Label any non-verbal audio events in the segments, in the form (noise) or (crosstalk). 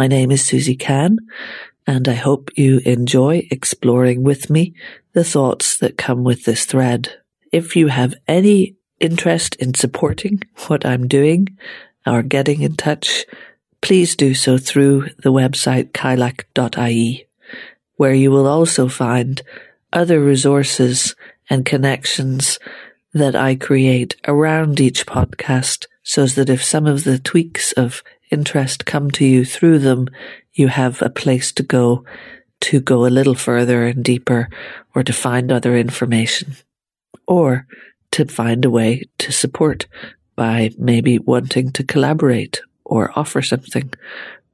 My name is Susie Can, and I hope you enjoy exploring with me the thoughts that come with this thread. If you have any interest in supporting what I'm doing or getting in touch, please do so through the website kylak.ie, where you will also find other resources and connections that I create around each podcast so that if some of the tweaks of interest come to you through them, you have a place to go to go a little further and deeper or to find other information or to find a way to support by maybe wanting to collaborate or offer something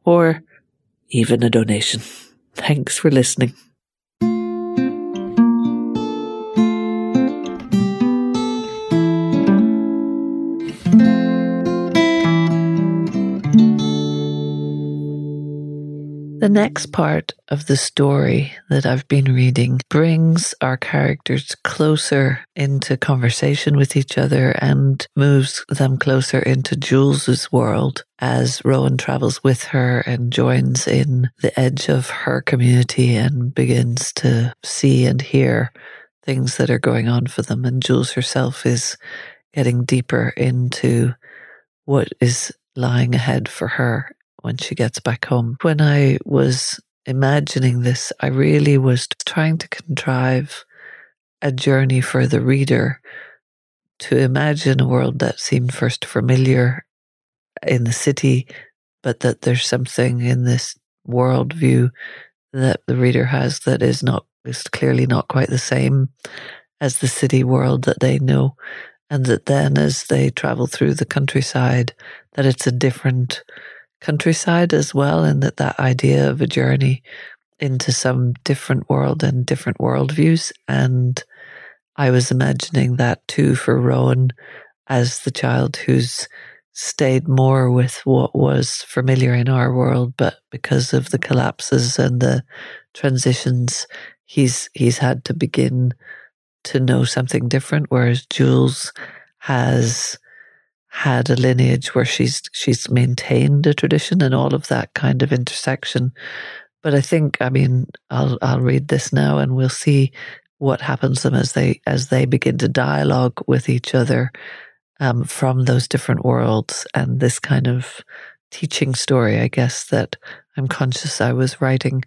or even a donation. Thanks for listening. The next part of the story that I've been reading brings our characters closer into conversation with each other and moves them closer into Jules's world as Rowan travels with her and joins in the edge of her community and begins to see and hear things that are going on for them. And Jules herself is getting deeper into what is lying ahead for her when she gets back home. When I was imagining this, I really was trying to contrive a journey for the reader to imagine a world that seemed first familiar in the city, but that there's something in this worldview that the reader has that is not is clearly not quite the same as the city world that they know and that then as they travel through the countryside that it's a different countryside as well, and that that idea of a journey into some different world and different worldviews. And I was imagining that too for Rowan as the child who's stayed more with what was familiar in our world, but because of the collapses and the transitions, he's he's had to begin to know something different. Whereas Jules has had a lineage where she's she's maintained a tradition and all of that kind of intersection. But I think, I mean, I'll I'll read this now and we'll see what happens to them as they as they begin to dialogue with each other um, from those different worlds and this kind of teaching story. I guess that I'm conscious I was writing.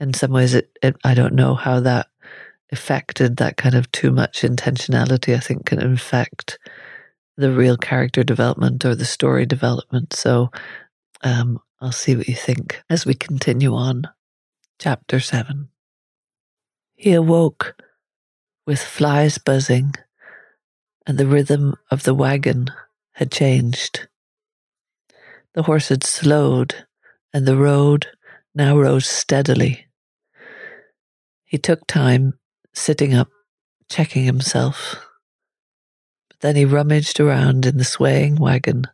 In some ways, it, it I don't know how that affected that kind of too much intentionality. I think can affect the real character development or the story development. So um, I'll see what you think as we continue on. Chapter 7. He awoke with flies buzzing, and the rhythm of the wagon had changed. The horse had slowed, and the road now rose steadily. He took time sitting up, checking himself. Then he rummaged around in the swaying wagon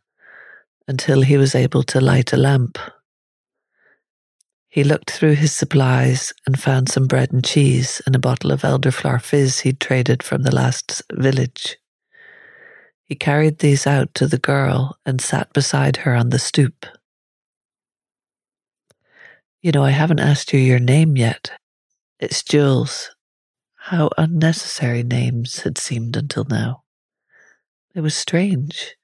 until he was able to light a lamp. He looked through his supplies and found some bread and cheese and a bottle of elderflower fizz he'd traded from the last village. He carried these out to the girl and sat beside her on the stoop. You know, I haven't asked you your name yet. It's Jules. How unnecessary names had seemed until now. It was strange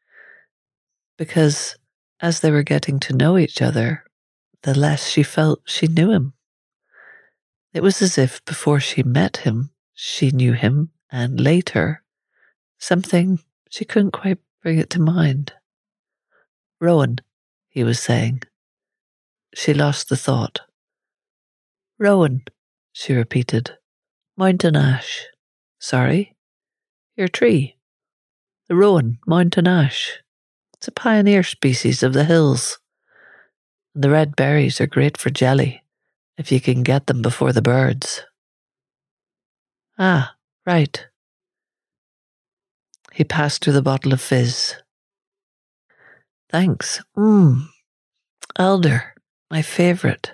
because as they were getting to know each other, the less she felt she knew him. It was as if before she met him, she knew him, and later, something she couldn't quite bring it to mind. Rowan, he was saying. She lost the thought. Rowan, she repeated. Mountain ash. Sorry? Your tree the rowan mountain ash. It's a pioneer species of the hills. And the red berries are great for jelly, if you can get them before the birds. Ah, right. He passed her the bottle of fizz. Thanks. Mmm. Elder, my favourite.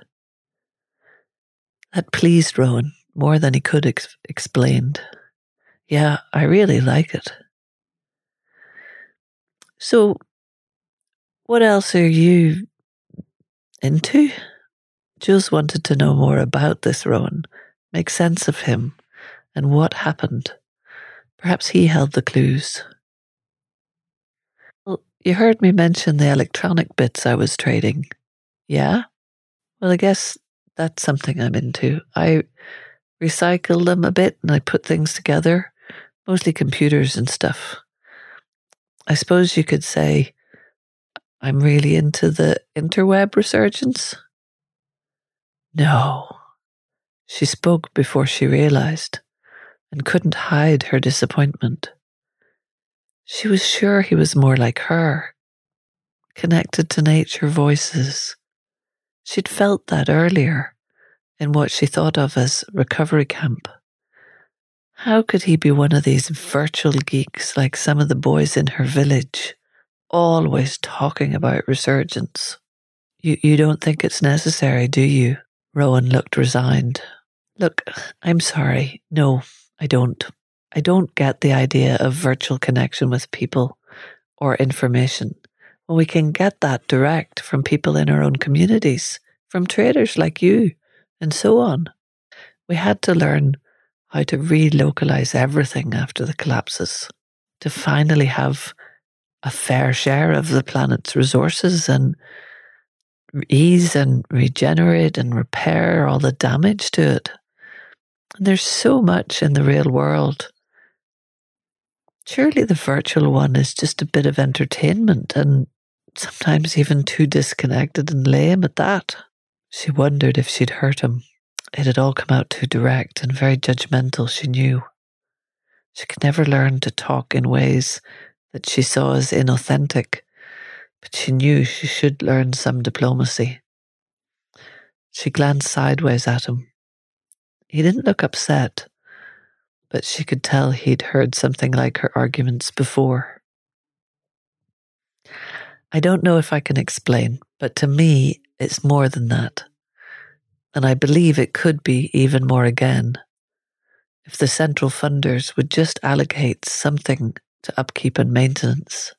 That pleased Rowan more than he could ex- explained. Yeah, I really like it. So, what else are you into? Jules wanted to know more about this Rowan, make sense of him, and what happened. Perhaps he held the clues. Well, you heard me mention the electronic bits I was trading. Yeah? Well, I guess that's something I'm into. I recycle them a bit and I put things together, mostly computers and stuff. I suppose you could say I'm really into the interweb resurgence. No. She spoke before she realized and couldn't hide her disappointment. She was sure he was more like her, connected to nature voices. She'd felt that earlier in what she thought of as recovery camp. How could he be one of these virtual geeks like some of the boys in her village, always talking about resurgence? You, you don't think it's necessary, do you? Rowan looked resigned. Look, I'm sorry. No, I don't. I don't get the idea of virtual connection with people or information when we can get that direct from people in our own communities, from traders like you, and so on. We had to learn how to relocalize everything after the collapses, to finally have a fair share of the planet's resources and ease and regenerate and repair all the damage to it. And there's so much in the real world. Surely the virtual one is just a bit of entertainment and sometimes even too disconnected and lame at that. She wondered if she'd hurt him. It had all come out too direct and very judgmental, she knew. She could never learn to talk in ways that she saw as inauthentic but she knew she should learn some diplomacy. She glanced sideways at him. He didn't look upset, but she could tell he'd heard something like her arguments before. I don't know if I can explain, but to me, it's more than that. And I believe it could be even more again if the central funders would just allocate something to upkeep and maintenance.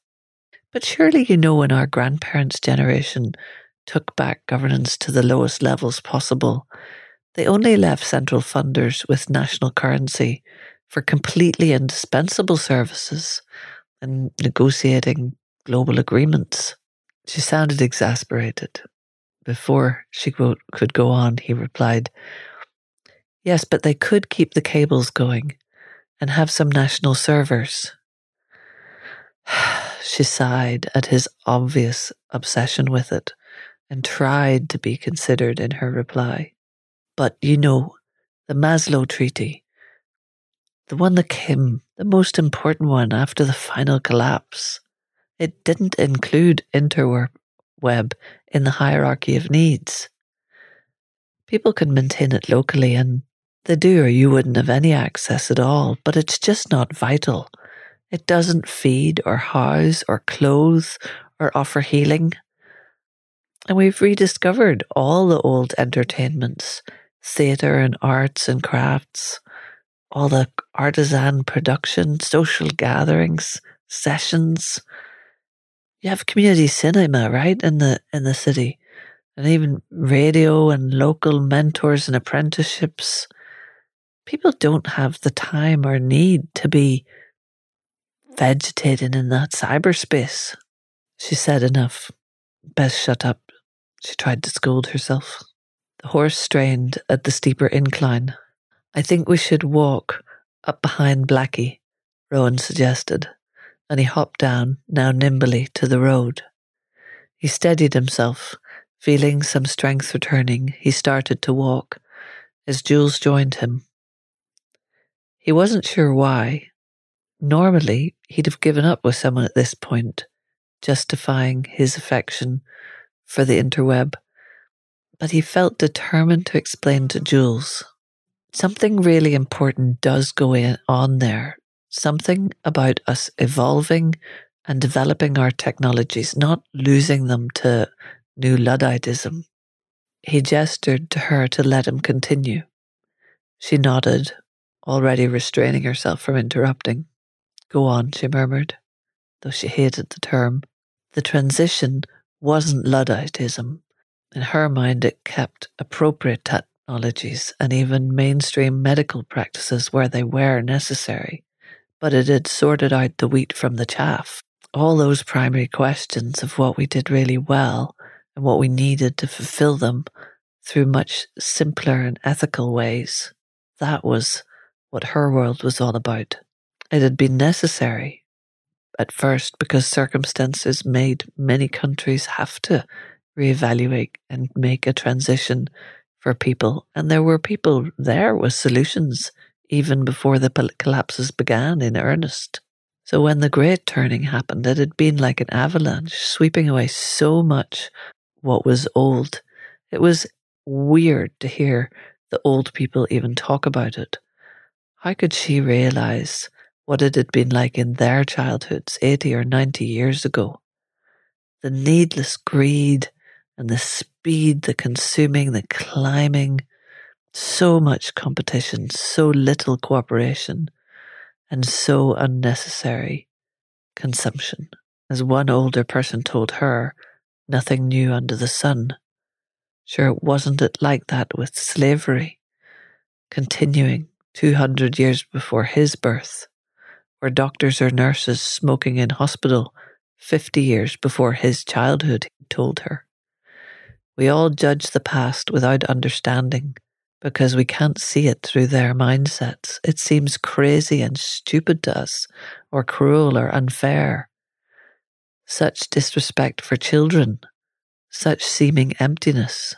But surely you know when our grandparents' generation took back governance to the lowest levels possible, they only left central funders with national currency for completely indispensable services and negotiating global agreements. She sounded exasperated. Before she could go on, he replied, Yes, but they could keep the cables going and have some national servers. (sighs) She sighed at his obvious obsession with it and tried to be considered in her reply. But you know, the Maslow Treaty, the one that came, the most important one after the final collapse, it didn't include interweb in the hierarchy of needs. People can maintain it locally and they do, or you wouldn't have any access at all, but it's just not vital. It doesn't feed or house or clothe or offer healing. And we've rediscovered all the old entertainments, theatre and arts and crafts, all the artisan production, social gatherings, sessions. You have community cinema, right, in the in the city. And even radio and local mentors and apprenticeships. People don't have the time or need to be vegetating in that cyberspace. She said enough. Best shut up. She tried to scold herself. The horse strained at the steeper incline. I think we should walk up behind Blackie, Rowan suggested, and he hopped down, now nimbly, to the road. He steadied himself, feeling some strength returning. He started to walk as Jules joined him. He wasn't sure why, Normally, he'd have given up with someone at this point, justifying his affection for the interweb, but he felt determined to explain to Jules. Something really important does go on there. Something about us evolving and developing our technologies, not losing them to new Ludditism. He gestured to her to let him continue. She nodded, already restraining herself from interrupting. Go on, she murmured, though she hated the term. The transition wasn't Ludditism. In her mind, it kept appropriate technologies and even mainstream medical practices where they were necessary, but it had sorted out the wheat from the chaff. All those primary questions of what we did really well and what we needed to fulfill them through much simpler and ethical ways. That was what her world was all about. It had been necessary at first because circumstances made many countries have to reevaluate and make a transition for people. And there were people there with solutions even before the collapses began in earnest. So when the great turning happened, it had been like an avalanche, sweeping away so much what was old. It was weird to hear the old people even talk about it. How could she realize what it had been like in their childhoods 80 or 90 years ago? The needless greed and the speed, the consuming, the climbing, so much competition, so little cooperation, and so unnecessary consumption. As one older person told her, nothing new under the sun. Sure, wasn't it like that with slavery, continuing 200 years before his birth, or doctors or nurses smoking in hospital 50 years before his childhood, he told her. We all judge the past without understanding because we can't see it through their mindsets. It seems crazy and stupid to us, or cruel or unfair. Such disrespect for children, such seeming emptiness,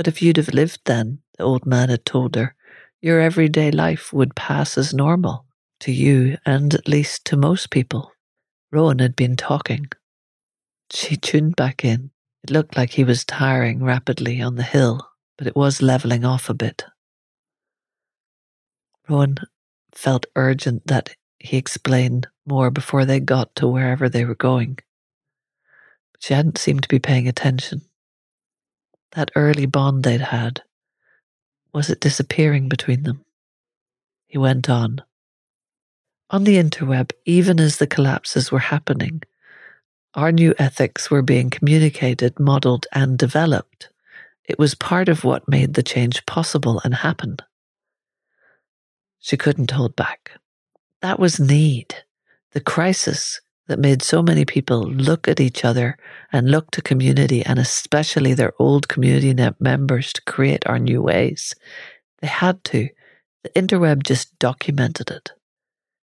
but if you'd have lived then, the old man had told her, your everyday life would pass as normal to you and at least to most people. Rowan had been talking. She tuned back in. It looked like he was tiring rapidly on the hill, but it was levelling off a bit. Rowan felt urgent that he explain more before they got to wherever they were going. But she hadn't seemed to be paying attention that early bond they'd had, was it disappearing between them? He went on. On the interweb, even as the collapses were happening, our new ethics were being communicated, modelled, and developed. It was part of what made the change possible and happen. She couldn't hold back. That was need. The crisis that made so many people look at each other and look to community and especially their old community members to create our new ways. They had to. The interweb just documented it.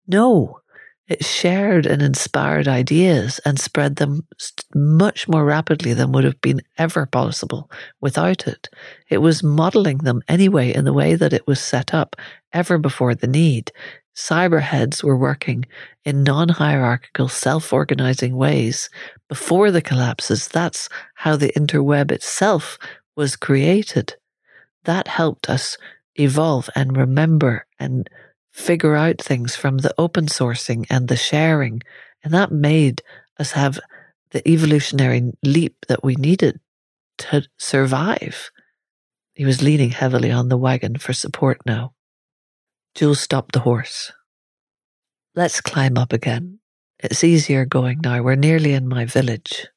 No, it shared and inspired ideas and spread them much more rapidly than would have been ever possible without it. It was modeling them anyway in the way that it was set up ever before the need cyberheads were working in non hierarchical, self organizing ways before the collapses. That's how the interweb itself was created. That helped us evolve and remember and figure out things from the open sourcing and the sharing. And that made us have the evolutionary leap that we needed to survive. He was leaning heavily on the wagon for support now. Jules stopped the horse. Let's climb up again. It's easier going now. We're nearly in my village.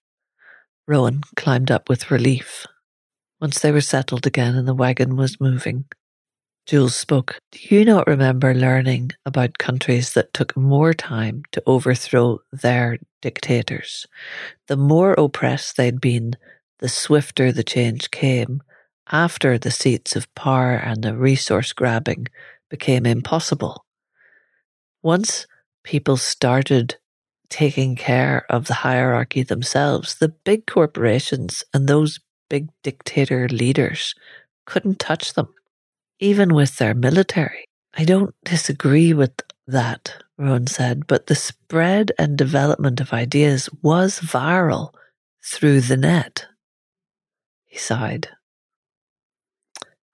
Rowan climbed up with relief. Once they were settled again and the wagon was moving, Jules spoke. Do you not remember learning about countries that took more time to overthrow their dictators? The more oppressed they'd been, the swifter the change came after the seats of power and the resource grabbing became impossible. Once people started taking care of the hierarchy themselves, the big corporations and those big dictator leaders couldn't touch them, even with their military. I don't disagree with that, Rowan said, but the spread and development of ideas was viral through the net. He sighed.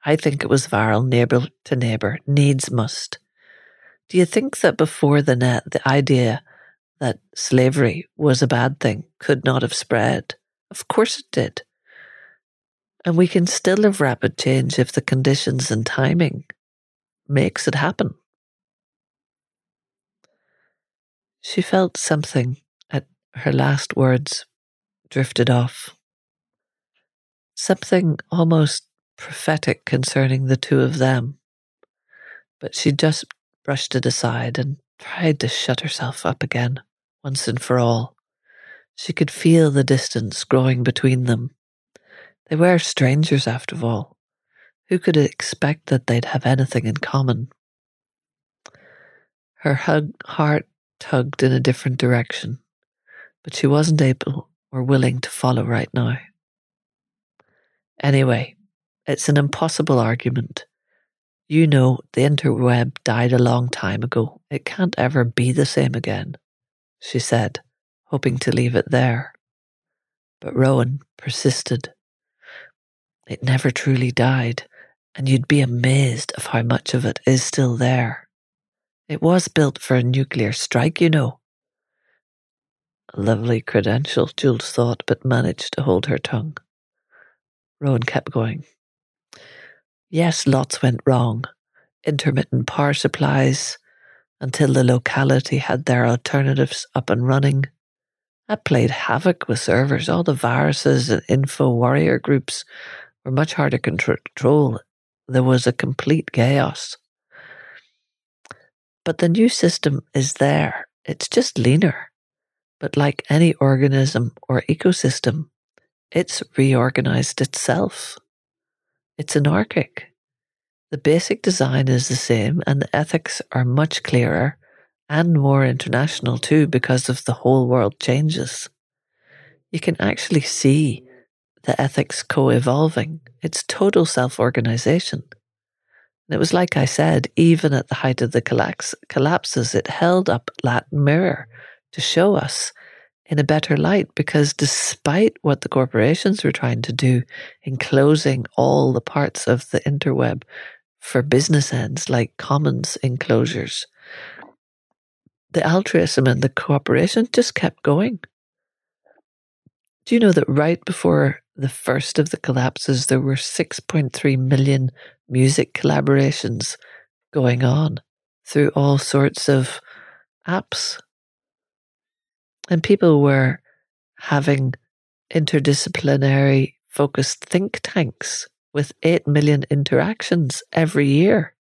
I think it was viral neighbour to neighbour, needs must. Do you think that before the net, the idea that slavery was a bad thing could not have spread? Of course it did. And we can still have rapid change if the conditions and timing makes it happen. She felt something at her last words drifted off. something almost prophetic concerning the two of them. But she just brushed it aside and tried to shut herself up again, once and for all. She could feel the distance growing between them. They were strangers, after all. Who could expect that they'd have anything in common? Her hug, heart tugged in a different direction, but she wasn't able or willing to follow right now. Anyway, it's an impossible argument. You know, the interweb died a long time ago. It can't ever be the same again, she said, hoping to leave it there. But Rowan persisted. It never truly died, and you'd be amazed of how much of it is still there. It was built for a nuclear strike, you know. A lovely credential, Jules thought, but managed to hold her tongue. Rowan kept going. Yes, lots went wrong. Intermittent power supplies until the locality had their alternatives up and running. That played havoc with servers. All the viruses and info warrior groups were much harder to control. There was a complete chaos. But the new system is there. It's just leaner. But like any organism or ecosystem, it's reorganized itself. It's anarchic. The basic design is the same, and the ethics are much clearer and more international too because of the whole world changes. You can actually see the ethics co evolving. It's total self organization. It was like I said, even at the height of the collapse, collapses, it held up Latin Mirror to show us in a better light because despite what the corporations were trying to do in closing all the parts of the interweb for business ends like commons enclosures, the altruism and the cooperation just kept going. Do you know that right before the first of the collapses, there were 6.3 million music collaborations going on through all sorts of apps and people were having interdisciplinary focused think tanks with 8 million interactions every year.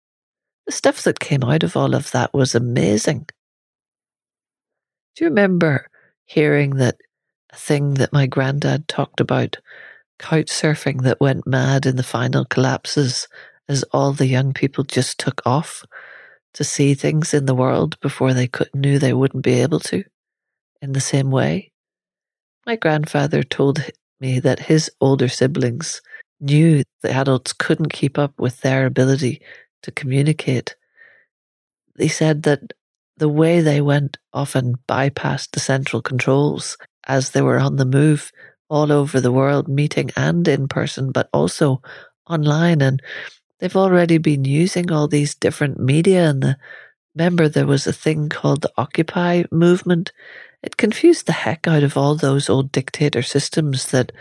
The stuff that came out of all of that was amazing. Do you remember hearing that thing that my granddad talked about, couch surfing that went mad in the final collapses as all the young people just took off to see things in the world before they could, knew they wouldn't be able to? in the same way. My grandfather told me that his older siblings knew the adults couldn't keep up with their ability to communicate. They said that the way they went often bypassed the central controls as they were on the move all over the world, meeting and in person, but also online. And they've already been using all these different media. And the, remember, there was a thing called the Occupy movement it confused the heck out of all those old dictator systems that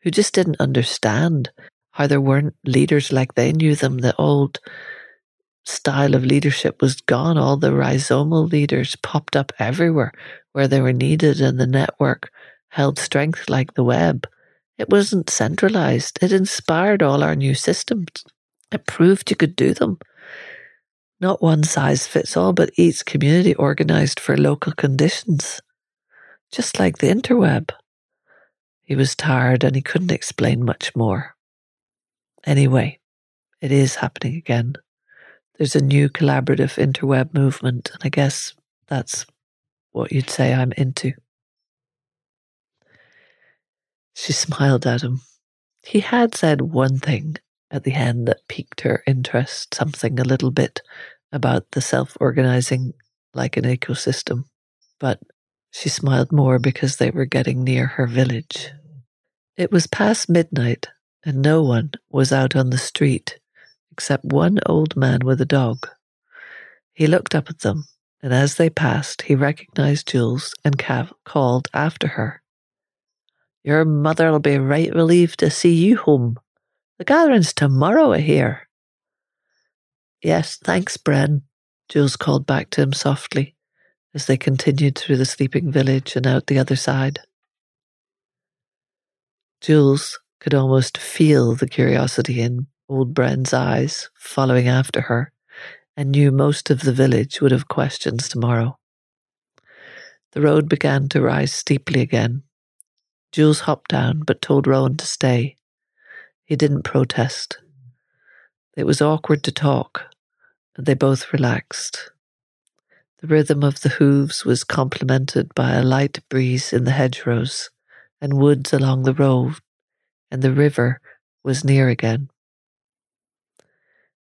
who just didn't understand how there weren't leaders like they knew them. The old style of leadership was gone. All the rhizomal leaders popped up everywhere where they were needed, and the network held strength like the web. It wasn't centralized. It inspired all our new systems. It proved you could do them. Not one size fits all, but each community organized for local conditions just like the interweb. He was tired and he couldn't explain much more. Anyway, it is happening again. There's a new collaborative interweb movement, and I guess that's what you'd say I'm into. She smiled at him. He had said one thing at the end that piqued her interest, something a little bit about the self organizing like an ecosystem. But she smiled more because they were getting near her village. It was past midnight, and no one was out on the street except one old man with a dog. He looked up at them, and as they passed, he recognized Jules and called after her. Your mother'll be right relieved to see you home. The gathering's tomorrow, I hear. Yes, thanks, Bren, Jules called back to him softly as they continued through the sleeping village and out the other side. Jules could almost feel the curiosity in old Bren's eyes following after her, and knew most of the village would have questions tomorrow. The road began to rise steeply again. Jules hopped down but told Rowan to stay. He didn't protest. It was awkward to talk, and they both relaxed. The rhythm of the hooves was complemented by a light breeze in the hedgerows and woods along the road, and the river was near again.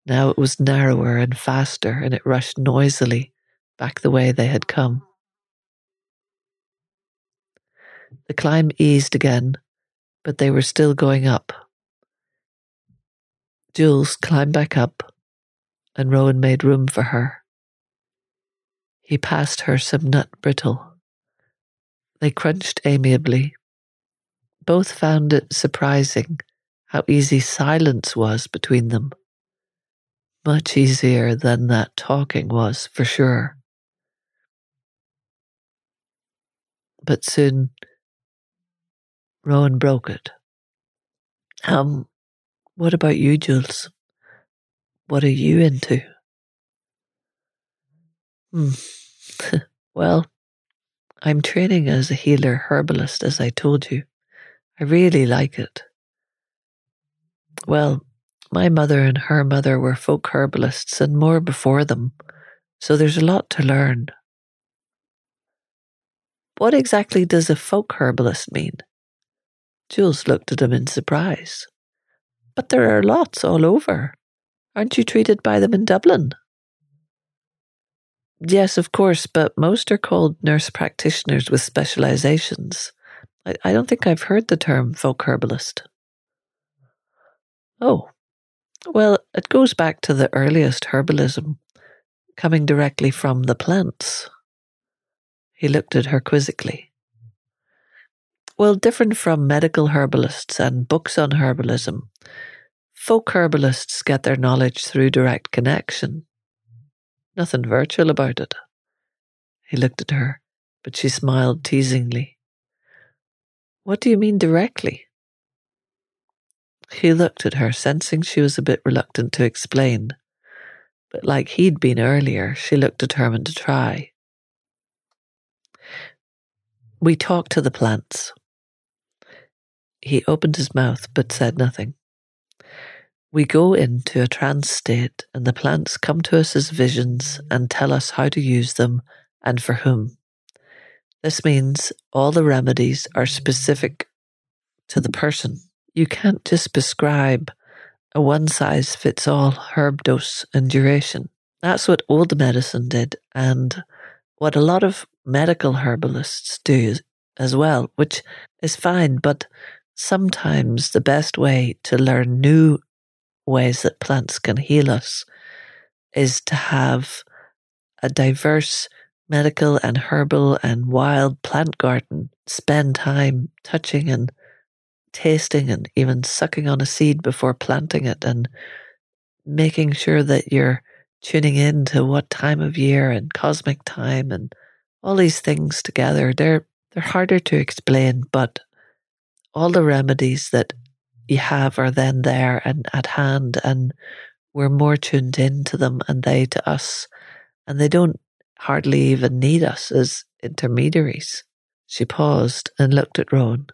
Now it was narrower and faster, and it rushed noisily back the way they had come. The climb eased again, but they were still going up. Jules climbed back up, and Rowan made room for her. He passed her some nut brittle. They crunched amiably. Both found it surprising how easy silence was between them. Much easier than that talking was, for sure. But soon, Rowan broke it. Um, what about you, Jules? What are you into? Hmm. (laughs) well, I'm training as a healer herbalist, as I told you. I really like it. Well, my mother and her mother were folk herbalists and more before them, so there's a lot to learn. What exactly does a folk herbalist mean? Jules looked at him in surprise. But there are lots all over. Aren't you treated by them in Dublin? Yes, of course, but most are called nurse practitioners with specializations. I, I don't think I've heard the term folk herbalist. Oh, well, it goes back to the earliest herbalism, coming directly from the plants. He looked at her quizzically. Well, different from medical herbalists and books on herbalism, folk herbalists get their knowledge through direct connection Nothing virtual about it. He looked at her, but she smiled teasingly. What do you mean directly? He looked at her, sensing she was a bit reluctant to explain. But like he'd been earlier, she looked determined to try. We talk to the plants. He opened his mouth but said nothing. We go into a trance state, and the plants come to us as visions and tell us how to use them and for whom. This means all the remedies are specific to the person. You can't just prescribe a one size fits all herb dose and duration. That's what old medicine did, and what a lot of medical herbalists do as well, which is fine, but sometimes the best way to learn new ways that plants can heal us is to have a diverse medical and herbal and wild plant garden. Spend time touching and tasting and even sucking on a seed before planting it and making sure that you're tuning in to what time of year and cosmic time and all these things together. They're they're harder to explain, but all the remedies that you have are then there and at hand, and we're more tuned in to them and they to us, and they don't hardly even need us as intermediaries. She paused and looked at Rowan,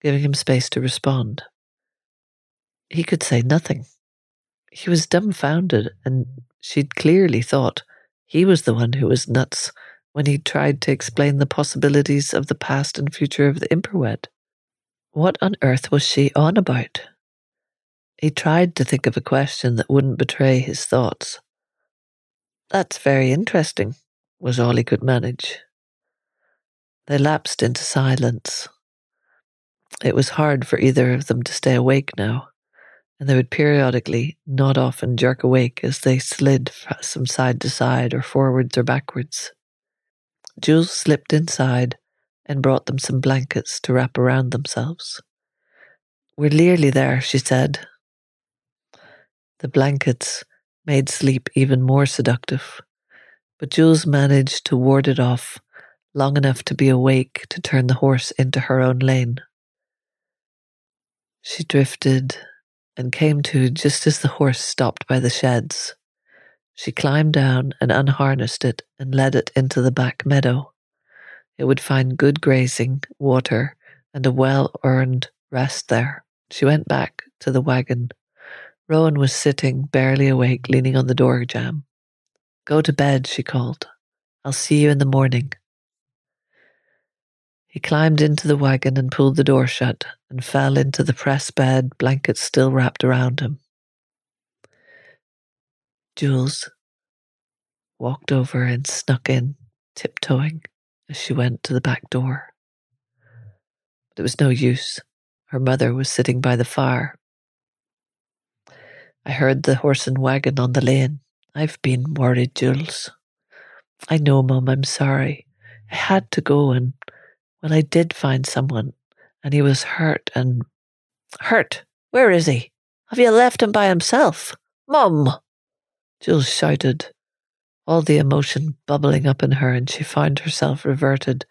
giving him space to respond. He could say nothing. He was dumbfounded, and she'd clearly thought he was the one who was nuts when he tried to explain the possibilities of the past and future of the interweb. What on earth was she on about? He tried to think of a question that wouldn't betray his thoughts. That's very interesting, was all he could manage. They lapsed into silence. It was hard for either of them to stay awake now, and they would periodically nod off and jerk awake as they slid from side to side or forwards or backwards. Jules slipped inside and brought them some blankets to wrap around themselves. We're nearly there, she said. The blankets made sleep even more seductive, but Jules managed to ward it off long enough to be awake to turn the horse into her own lane. She drifted and came to just as the horse stopped by the sheds. She climbed down and unharnessed it and led it into the back meadow. It would find good grazing, water, and a well earned rest there. She went back to the wagon. Rowan was sitting, barely awake, leaning on the door jamb. Go to bed, she called. I'll see you in the morning. He climbed into the wagon and pulled the door shut and fell into the press bed, blankets still wrapped around him. Jules walked over and snuck in, tiptoeing as she went to the back door. But it was no use. Her mother was sitting by the fire. I heard the horse and wagon on the lane. I've been worried, Jules. I know, Mum, I'm sorry. I had to go and, well, I did find someone, and he was hurt and. Hurt? Where is he? Have you left him by himself? Mum! Jules shouted, all the emotion bubbling up in her, and she found herself reverted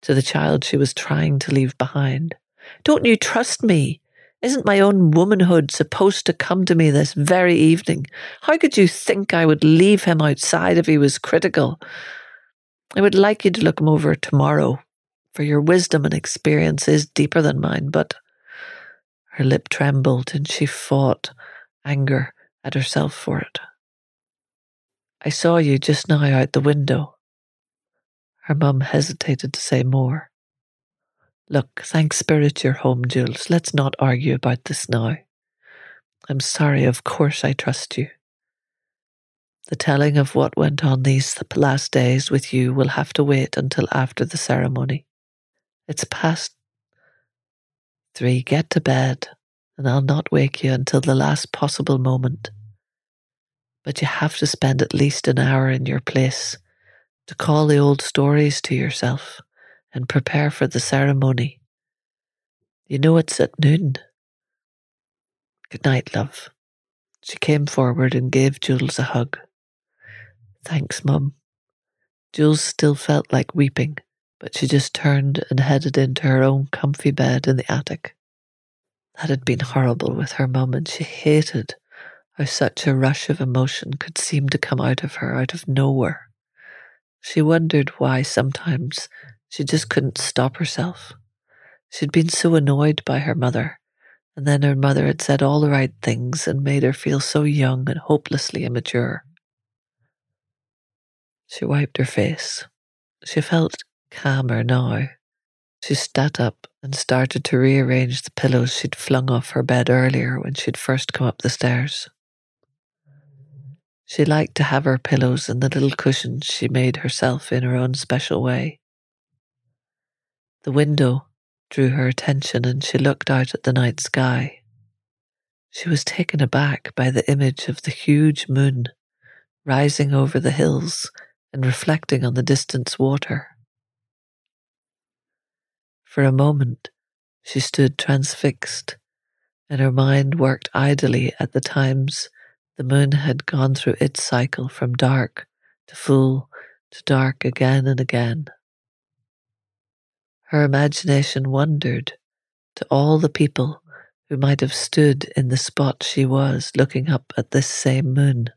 to the child she was trying to leave behind. Don't you trust me? Isn't my own womanhood supposed to come to me this very evening? How could you think I would leave him outside if he was critical? I would like you to look him over tomorrow, for your wisdom and experience is deeper than mine, but her lip trembled and she fought anger at herself for it. I saw you just now out the window. Her mum hesitated to say more. Look, thank spirit you're home, Jules. Let's not argue about this now. I'm sorry, of course I trust you. The telling of what went on these last days with you will have to wait until after the ceremony. It's past three. Get to bed, and I'll not wake you until the last possible moment but you have to spend at least an hour in your place to call the old stories to yourself and prepare for the ceremony. You know it's at noon. Good night, love. She came forward and gave Jules a hug. Thanks, Mum. Jules still felt like weeping, but she just turned and headed into her own comfy bed in the attic. That had been horrible with her mum, and she hated how such a rush of emotion could seem to come out of her out of nowhere. She wondered why sometimes she just couldn't stop herself. She'd been so annoyed by her mother, and then her mother had said all the right things and made her feel so young and hopelessly immature. She wiped her face. She felt calmer now. She sat up and started to rearrange the pillows she'd flung off her bed earlier when she'd first come up the stairs. She liked to have her pillows and the little cushions she made herself in her own special way. The window drew her attention and she looked out at the night sky. She was taken aback by the image of the huge moon rising over the hills and reflecting on the distant water. For a moment, she stood transfixed, and her mind worked idly at the times the moon had gone through its cycle from dark to full to dark again and again. Her imagination wandered to all the people who might have stood in the spot she was looking up at this same moon.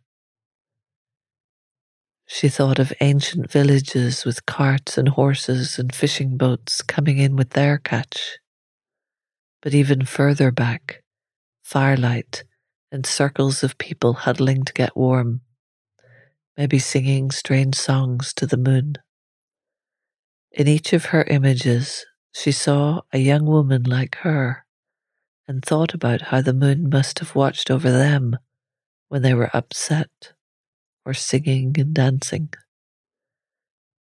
She thought of ancient villages with carts and horses and fishing boats coming in with their catch. But even further back, firelight and circles of people huddling to get warm, maybe singing strange songs to the moon. In each of her images, she saw a young woman like her and thought about how the moon must have watched over them when they were upset or singing and dancing.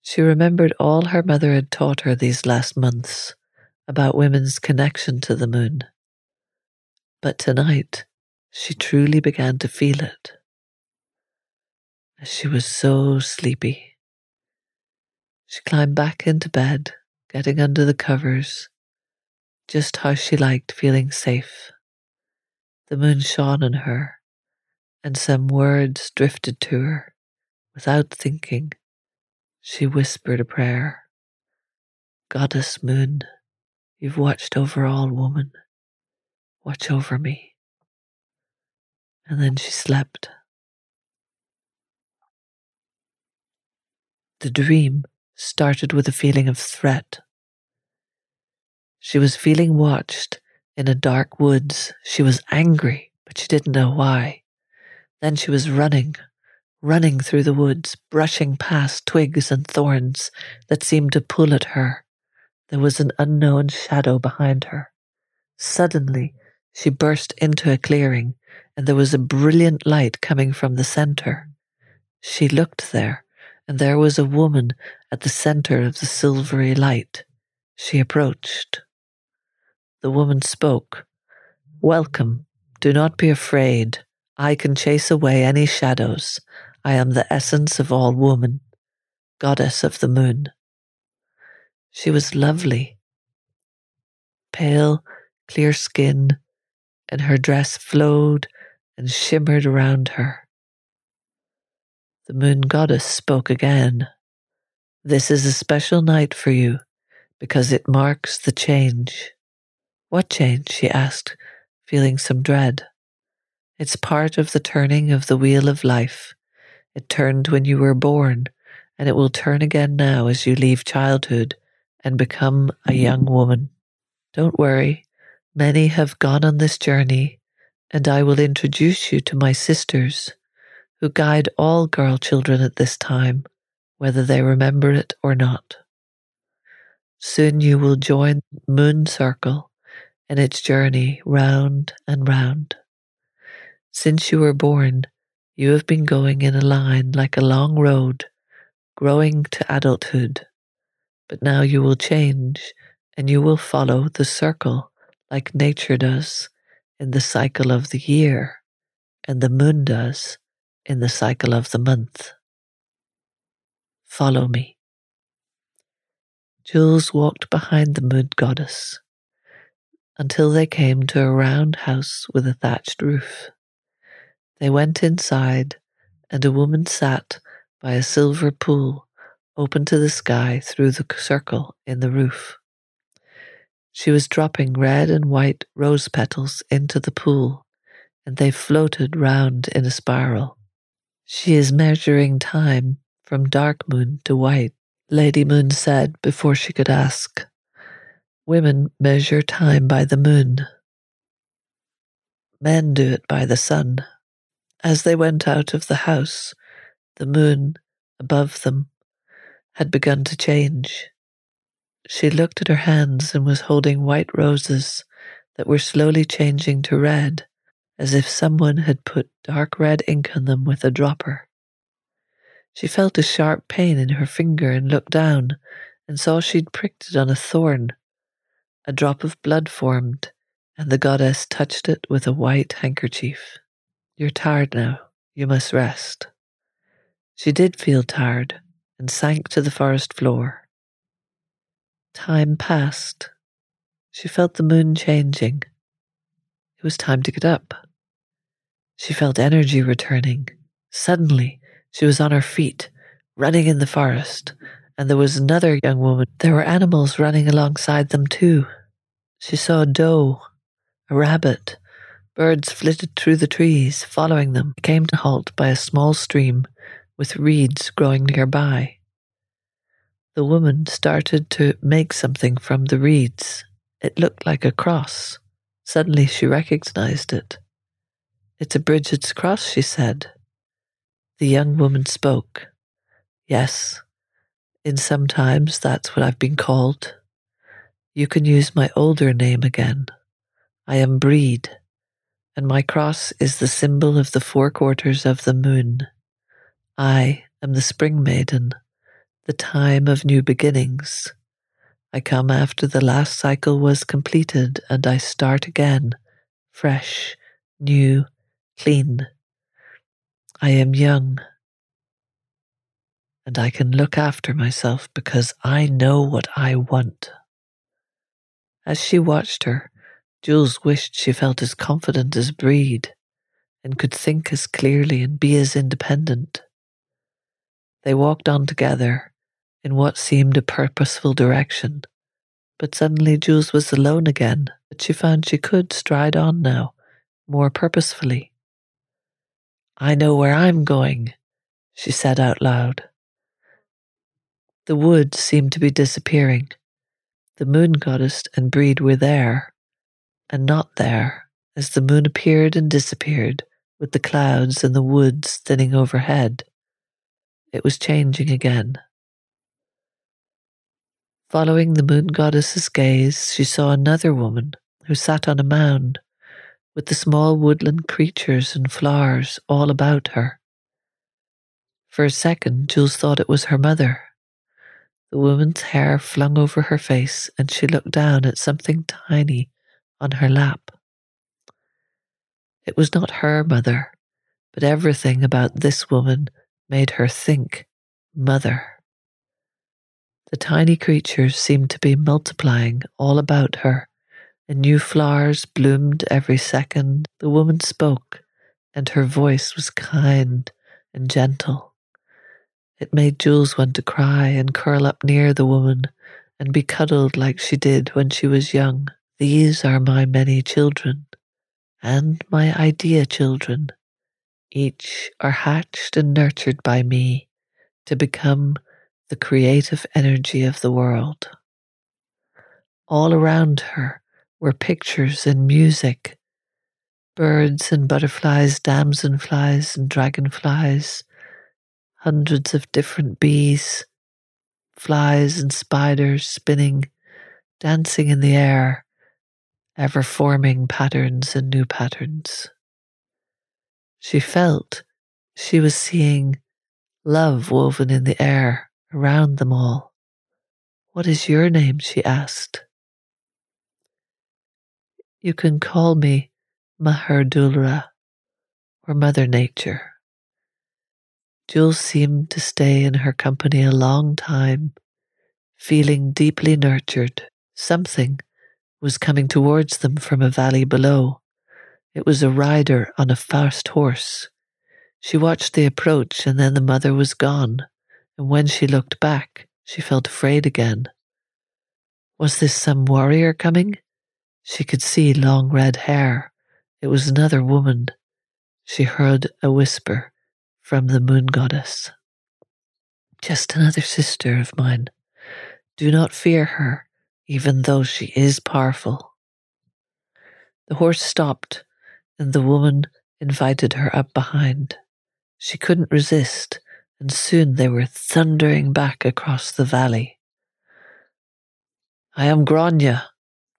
She remembered all her mother had taught her these last months about women's connection to the moon. But tonight, she truly began to feel it. As she was so sleepy, she climbed back into bed, getting under the covers, just how she liked feeling safe. The moon shone on her, and some words drifted to her. Without thinking, she whispered a prayer. Goddess Moon, you've watched over all woman. watch over me. And then she slept. The dream started with a feeling of threat. She was feeling watched in a dark woods. She was angry, but she didn't know why. Then she was running, running through the woods, brushing past twigs and thorns that seemed to pull at her. There was an unknown shadow behind her. Suddenly, she burst into a clearing, and there was a brilliant light coming from the center. She looked there, and there was a woman at the center of the silvery light. She approached. The woman spoke. Welcome. Do not be afraid. I can chase away any shadows. I am the essence of all woman, goddess of the moon. She was lovely. Pale, clear skin, and her dress flowed and shimmered around her. The moon goddess spoke again. This is a special night for you because it marks the change. What change? she asked, feeling some dread. It's part of the turning of the wheel of life. It turned when you were born, and it will turn again now as you leave childhood and become a young woman. Don't worry, many have gone on this journey, and I will introduce you to my sisters, who guide all girl children at this time, whether they remember it or not. Soon you will join Moon Circle in its journey round and round. Since you were born, you have been going in a line like a long road, growing to adulthood but now you will change and you will follow the circle like nature does in the cycle of the year and the moon does in the cycle of the month. Follow me. Jules walked behind the moon goddess until they came to a round house with a thatched roof. They went inside, and a woman sat by a silver pool open to the sky through the circle in the roof. She was dropping red and white rose petals into the pool, and they floated round in a spiral. She is measuring time from dark moon to white, Lady Moon said before she could ask. Women measure time by the moon. Men do it by the sun. As they went out of the house, the moon above them had begun to change. She looked at her hands and was holding white roses that were slowly changing to red, as if someone had put dark red ink on them with a dropper. She felt a sharp pain in her finger and looked down and saw she'd pricked it on a thorn. A drop of blood formed, and the goddess touched it with a white handkerchief. You're tired now. You must rest. She did feel tired, and sank to the forest floor. Time passed. She felt the moon changing. It was time to get up. She felt energy returning. Suddenly, she was on her feet, running in the forest, and there was another young woman. There were animals running alongside them, too. She saw a doe, a rabbit. Birds flitted through the trees, following them. came to halt by a small stream with reeds growing nearby. The woman started to make something from the reeds. It looked like a cross. Suddenly she recognized it. It's a Bridget's cross, she said. The young woman spoke. Yes, in some times that's what I've been called. You can use my older name again. I am Breed, and my cross is the symbol of the four quarters of the moon. I am the spring maiden, the time of new beginnings. I come after the last cycle was completed and I start again, fresh, new, clean. I am young and I can look after myself because I know what I want. As she watched her, Jules wished she felt as confident as Breed and could think as clearly and be as independent. They walked on together in what seemed a purposeful direction, But suddenly Jules was alone again, but she found she could stride on now, more purposefully. I know where I'm going, she said out loud. The wood seemed to be disappearing. The moon goddess and Breed were there, and not there, as the moon appeared and disappeared with the clouds and the woods thinning overhead. It was changing again. Following the moon goddess's gaze, she saw another woman who sat on a mound with the small woodland creatures and flowers all about her. For a second, Jules thought it was her mother. The woman's hair flung over her face, and she looked down at something tiny on her lap. It was not her mother, but everything about this woman made her think mother. The tiny creatures seemed to be multiplying all about her, and new flowers bloomed every second. The woman spoke, and her voice was kind and gentle. It made Jules want to cry and curl up near the woman and be cuddled like she did when she was young. These are my many children, and my idea children. Each are hatched and nurtured by me to become the creative energy of the world. All around her were pictures and music birds and butterflies, damselflies and dragonflies, hundreds of different bees, flies and spiders spinning, dancing in the air, ever forming patterns and new patterns. She felt she was seeing love woven in the air around them all. What is your name? she asked. You can call me Máthair Dúlra or Mother Nature. Jules seemed to stay in her company a long time, feeling deeply nurtured. Something was coming towards them from a valley below. It was a rider on a fast horse. She watched the approach, and then the mother was gone and when she looked back, she felt afraid again. Was this some warrior coming? She could see long red hair. It was another woman. She heard a whisper from the moon goddess. Just another sister of mine. Do not fear her, even though she is powerful. The horse stopped, and the woman invited her up behind. She couldn't resist and soon they were thundering back across the valley. I am Grania,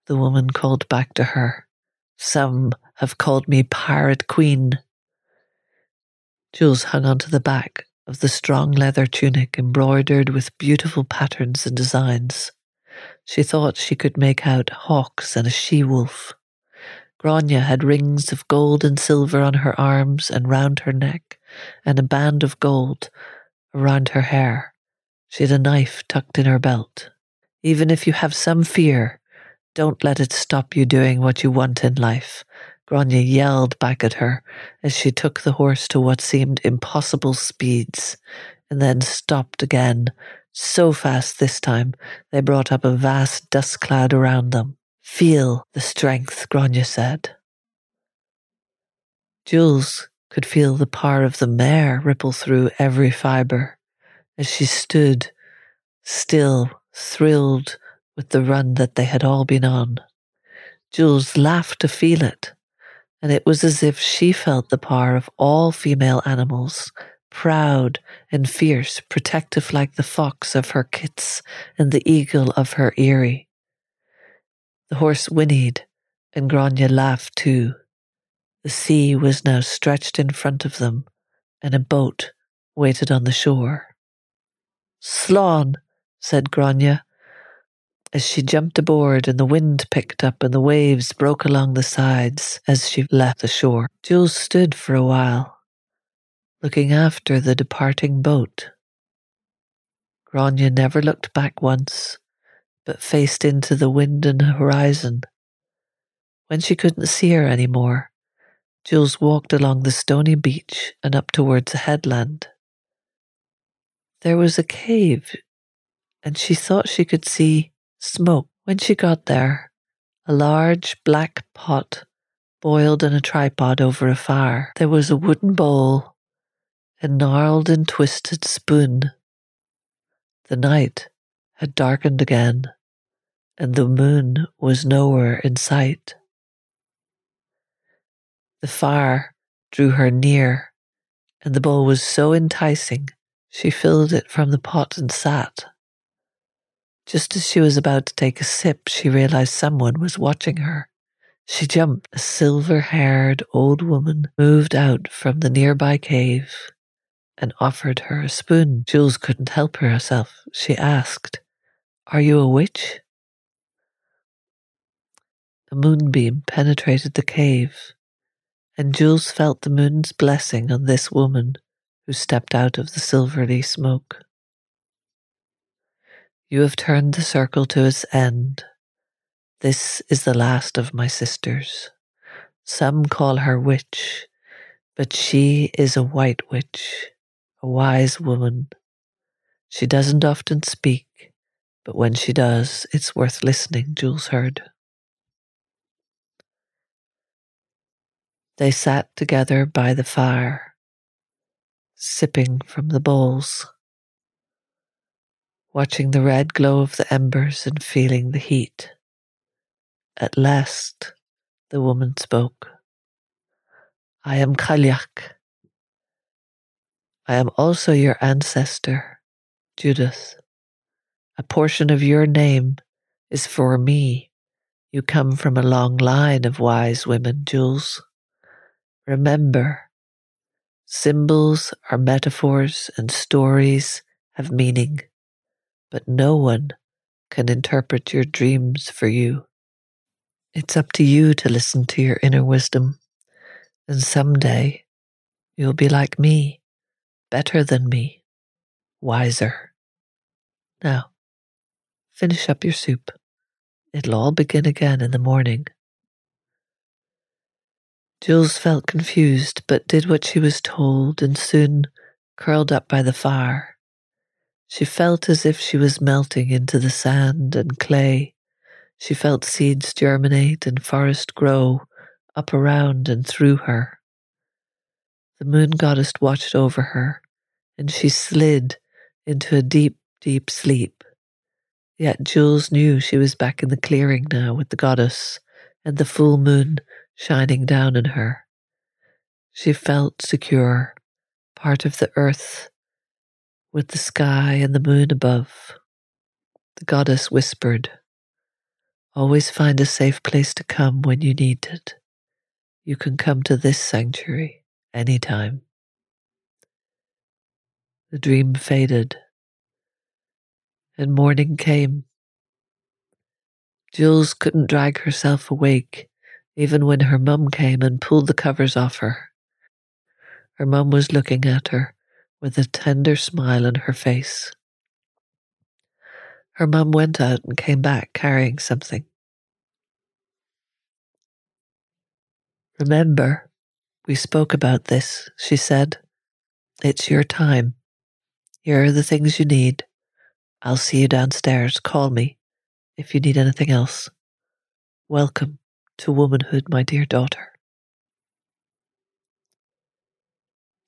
the woman called back to her. Some have called me Pirate Queen. Jules hung onto the back of the strong leather tunic embroidered with beautiful patterns and designs. She thought she could make out hawks and a she wolf. Grania had rings of gold and silver on her arms and round her neck, and a band of gold around her hair. She had a knife tucked in her belt. Even if you have some fear, don't let it stop you doing what you want in life. Grania yelled back at her as she took the horse to what seemed impossible speeds and then stopped again, so fast this time they brought up a vast dust cloud around them. Feel the strength, Grania said. Jules could feel the power of the mare ripple through every fibre as she stood still, thrilled with the run that they had all been on. Jules laughed to feel it, and it was as if she felt the power of all female animals, proud and fierce, protective like the fox of her kits and the eagle of her eyrie. The horse whinnied, and Grania laughed too. The sea was now stretched in front of them, and a boat waited on the shore. Slán, said Grania, as she jumped aboard and the wind picked up and the waves broke along the sides as she left the shore. Jules stood for a while, looking after the departing boat. Grania never looked back once, but faced into the wind and horizon. When she couldn't see her any more, Jules walked along the stony beach and up towards the headland. There was a cave, and she thought she could see smoke When she got there, a large black pot boiled in a tripod over a fire. There was a wooden bowl, a gnarled and twisted spoon. The night had darkened again, and the moon was nowhere in sight. The fire drew her near, and the bowl was so enticing she filled it from the pot and sat. Just as she was about to take a sip, she realized someone was watching her. She jumped. A silver haired old woman moved out from the nearby cave and offered her a spoon. Jules couldn't help herself. She asked, Are you a witch? A moonbeam penetrated the cave, and Jules felt the moon's blessing on this woman who stepped out of the silvery smoke. You have turned the circle to its end. This is the last of my sisters. Some call her witch, but she is a white witch, a wise woman. She doesn't often speak, but when she does, it's worth listening, Jules heard. They sat together by the fire, sipping from the bowls watching the red glow of the embers and feeling the heat. At last, the woman spoke. I am Cailleach. I am also your ancestor, Judith. A portion of your name is for me. You come from a long line of wise women, Jules. Remember, symbols are metaphors and stories have meaning but no one can interpret your dreams for you. It's up to you to listen to your inner wisdom, and someday you'll be like me, better than me, wiser. Now, finish up your soup. It'll all begin again in the morning. Jules felt confused, but did what she was told and soon curled up by the fire she felt as if she was melting into the sand and clay. She felt seeds germinate and forest grow up around and through her. The moon goddess watched over her, and she slid into a deep, deep sleep. Yet Jules knew she was back in the clearing now with the goddess and the full moon shining down on her. She felt secure, part of the earth with the sky and the moon above. The goddess whispered, Always find a safe place to come when you need it. You can come to this sanctuary anytime. The dream faded, and morning came. Jules couldn't drag herself awake, even when her mum came and pulled the covers off her. Her mum was looking at her with a tender smile on her face. Her mum went out and came back carrying something. Remember, we spoke about this, she said. It's your time. Here are the things you need. I'll see you downstairs. Call me if you need anything else. Welcome to womanhood, my dear daughter.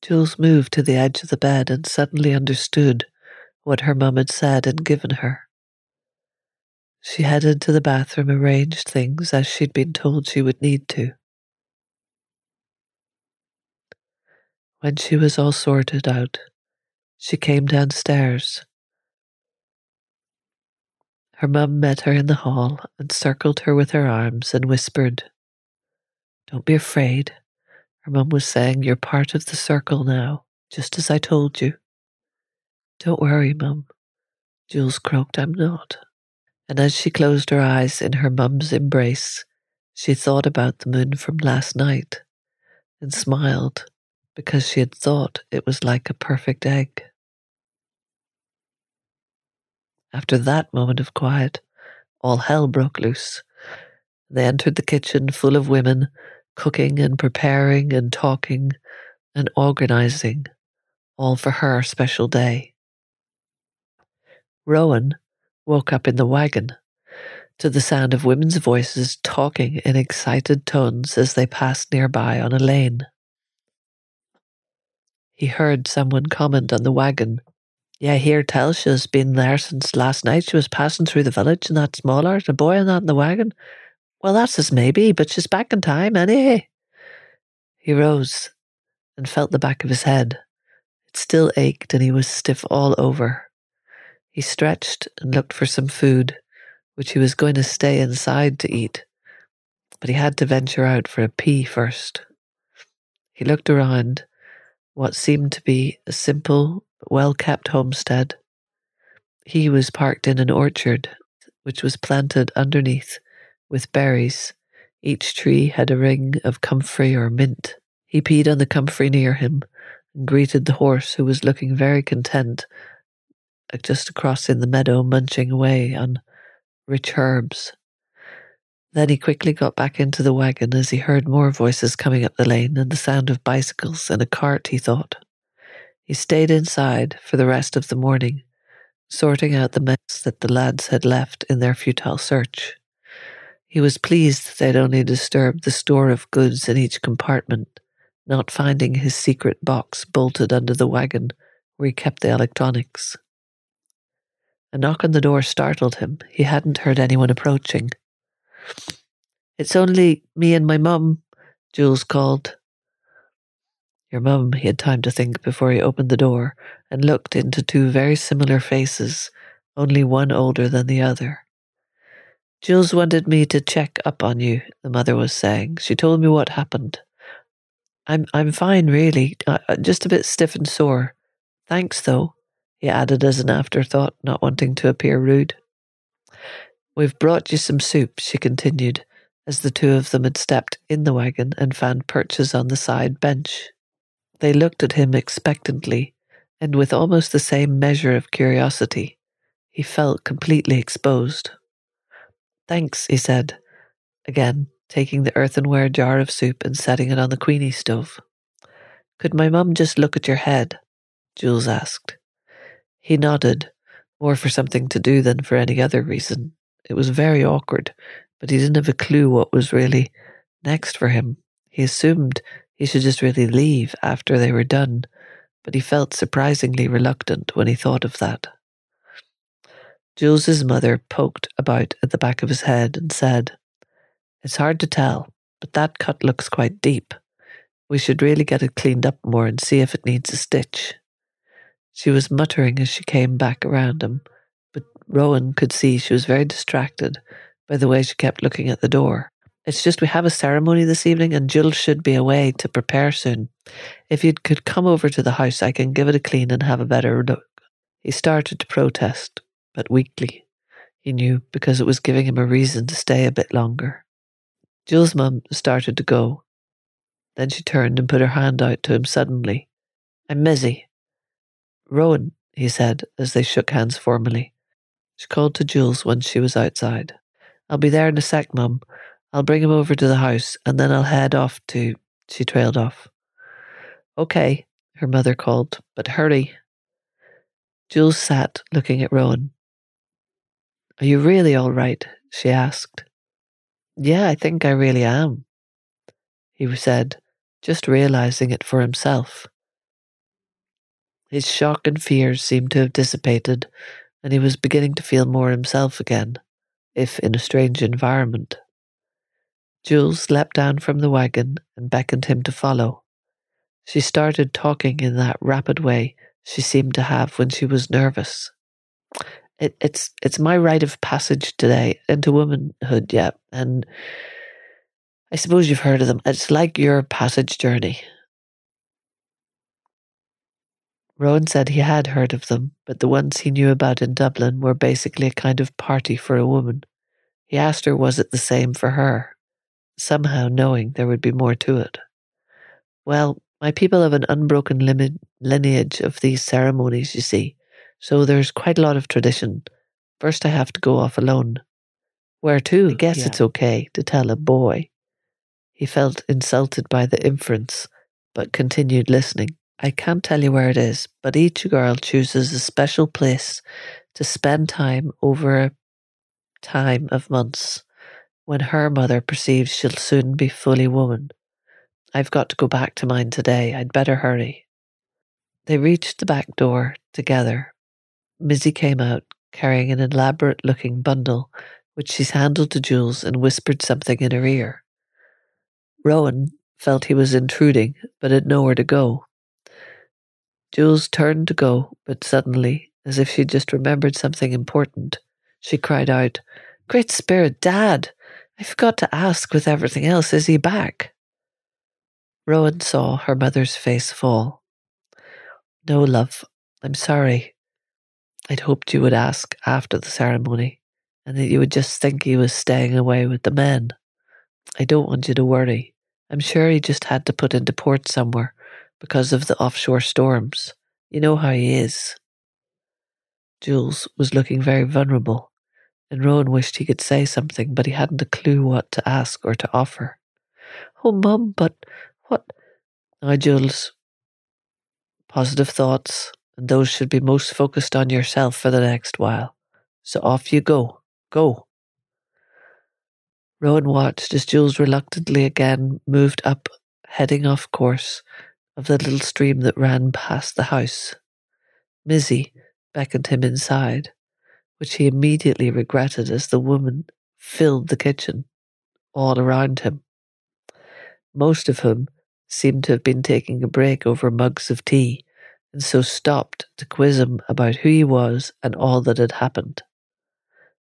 Jules moved to the edge of the bed and suddenly understood what her mum had said and given her. She headed to the bathroom, arranged things as she'd been told she would need to. When she was all sorted out, she came downstairs. Her mum met her in the hall and circled her with her arms and whispered, Don't be afraid. Her mum was saying, You're part of the circle now, just as I told you. Don't worry, mum. Jules croaked, I'm not. And as she closed her eyes in her mum's embrace, she thought about the moon from last night and smiled because she had thought it was like a perfect egg. After that moment of quiet, all hell broke loose. They entered the kitchen full of women cooking and preparing and talking and organizing, all for her special day. Rowan woke up in the wagon. to the sound of women's voices talking in excited tones as they passed nearby on a lane. He heard someone comment on the wagon. Yeah, here she's been there since last night. She was passing through the village in that small art, a boy and that in the wagon. Well, that's as maybe, but she's back in time, anyway. He rose and felt the back of his head. It still ached and he was stiff all over. He stretched and looked for some food, which he was going to stay inside to eat, but he had to venture out for a pee first. He looked around what seemed to be a simple, well kept homestead. He was parked in an orchard, which was planted underneath with berries. Each tree had a ring of comfrey or mint. He peed on the comfrey near him and greeted the horse, who was looking very content uh, just across in the meadow, munching away on rich herbs. Then he quickly got back into the wagon as he heard more voices coming up the lane and the sound of bicycles and a cart, he thought. He stayed inside for the rest of the morning, sorting out the mess that the lads had left in their futile search. He was pleased that they'd only disturbed the store of goods in each compartment, not finding his secret box bolted under the wagon where he kept the electronics. A knock on the door startled him. He hadn't heard anyone approaching. It's only me and my mum, Jules called. Your mum, he had time to think before he opened the door and looked into two very similar faces, only one older than the other. Jules wanted me to check up on you, the mother was saying. She told me what happened. I'm I'm fine, really. Uh, just a bit stiff and sore. Thanks, though, he added as an afterthought, not wanting to appear rude. We've brought you some soup, she continued, as the two of them had stepped in the wagon and found perches on the side bench. They looked at him expectantly, and with almost the same measure of curiosity. He felt completely exposed. Thanks, he said, again taking the earthenware jar of soup and setting it on the Queenie stove. Could my mum just look at your head? Jules asked. He nodded, more for something to do than for any other reason. It was very awkward, but he didn't have a clue what was really next for him. He assumed he should just really leave after they were done, but he felt surprisingly reluctant when he thought of that. Jules's mother poked about at the back of his head and said, It's hard to tell, but that cut looks quite deep. We should really get it cleaned up more and see if it needs a stitch. She was muttering as she came back around him, but Rowan could see she was very distracted by the way she kept looking at the door. It's just we have a ceremony this evening and Jules should be away to prepare soon. If you could come over to the house, I can give it a clean and have a better look. He started to protest, but weakly, he knew, because it was giving him a reason to stay a bit longer. Jules' mum started to go. Then she turned and put her hand out to him suddenly. I'm Mizzy. Rowan, he said as they shook hands formally. She called to Jules when she was outside. I'll be there in a sec, Mum. I'll bring him over to the house and then I'll head off to. She trailed off. Okay, her mother called, but hurry. Jules sat looking at Rowan. Are you really all right? she asked. Yeah, I think I really am, he said, just realizing it for himself. His shock and fears seemed to have dissipated, and he was beginning to feel more himself again, if in a strange environment. Jules leapt down from the wagon and beckoned him to follow. She started talking in that rapid way she seemed to have when she was nervous it, it's it's my rite of passage today into womanhood, yeah. And I suppose you've heard of them. It's like your passage journey. Rowan said he had heard of them, but the ones he knew about in Dublin were basically a kind of party for a woman. He asked her was it the same for her, somehow knowing there would be more to it. Well, my people have an unbroken lineage of these ceremonies, you see, so there's quite a lot of tradition. First, I have to go off alone. Where to? I guess yeah. it's okay to tell a boy. He felt insulted by the inference, but continued listening. I can't tell you where it is, but each girl chooses a special place to spend time over a time of months when her mother perceives she'll soon be fully woman. I've got to go back to mine today. I'd better hurry. They reached the back door together. Mizzy came out carrying an elaborate looking bundle, which she handed to Jules and whispered something in her ear. Rowan felt he was intruding, but had nowhere to go. Jules turned to go, but suddenly, as if she'd just remembered something important, she cried out, Great Spirit, Dad! I forgot to ask with everything else, is he back? Rowan saw her mother's face fall. No, love, I'm sorry. I'd hoped you would ask after the ceremony, and that you would just think he was staying away with the men. I don't want you to worry. I'm sure he just had to put into port somewhere because of the offshore storms. You know how he is. Jules was looking very vulnerable, and Rowan wished he could say something, but he hadn't a clue what to ask or to offer. Oh, Mum, but what? Jules, positive thoughts, and those should be most focused on yourself for the next while. So off you go. Go. Rowan watched as Jules reluctantly again moved up, heading off course of the little stream that ran past the house. Mizzy beckoned him inside, which he immediately regretted as the woman filled the kitchen all around him, most of whom seemed to have been taking a break over mugs of tea and so stopped to quiz him about who he was and all that had happened.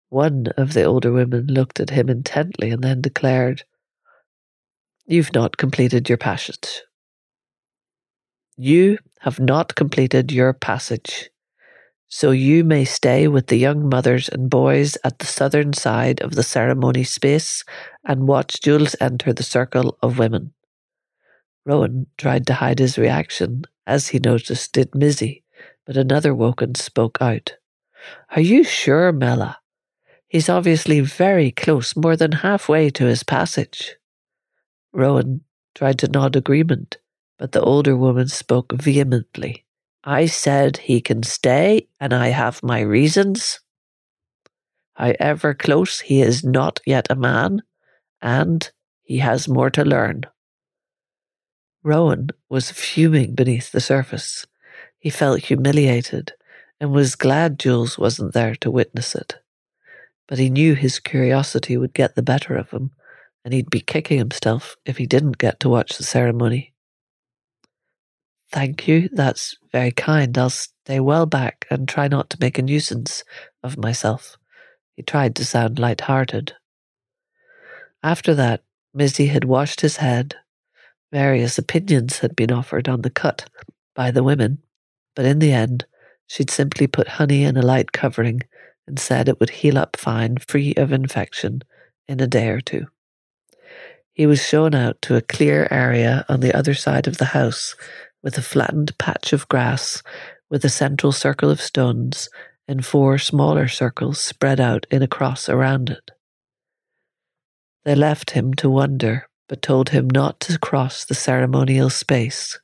One of the older women looked at him intently and then declared, You've not completed your passage. You have not completed your passage, so you may stay with the young mothers and boys at the southern side of the ceremony space and watch Jules enter the circle of women. Rowan tried to hide his reaction as he noticed did Mizzy, but another Woken spoke out. Are you sure, Mela? He's obviously very close, more than halfway to his passage. Rowan tried to nod agreement, but the older woman spoke vehemently. I said he can stay, and I have my reasons. However close, he is not yet a man, and he has more to learn. Rowan was fuming beneath the surface. He felt humiliated and was glad Jules wasn't there to witness it. But he knew his curiosity would get the better of him, and he'd be kicking himself if he didn't get to watch the ceremony. Thank you, that's very kind. I'll stay well back and try not to make a nuisance of myself. He tried to sound light-hearted. After that, Mizzy had washed his head, Various opinions had been offered on the cut by the women, but in the end, she'd simply put honey in a light covering and said it would heal up fine, free of infection, in a day or two. He was shown out to a clear area on the other side of the house with a flattened patch of grass with a central circle of stones and four smaller circles spread out in a cross around it. They left him to wonder but told him not to cross the ceremonial space,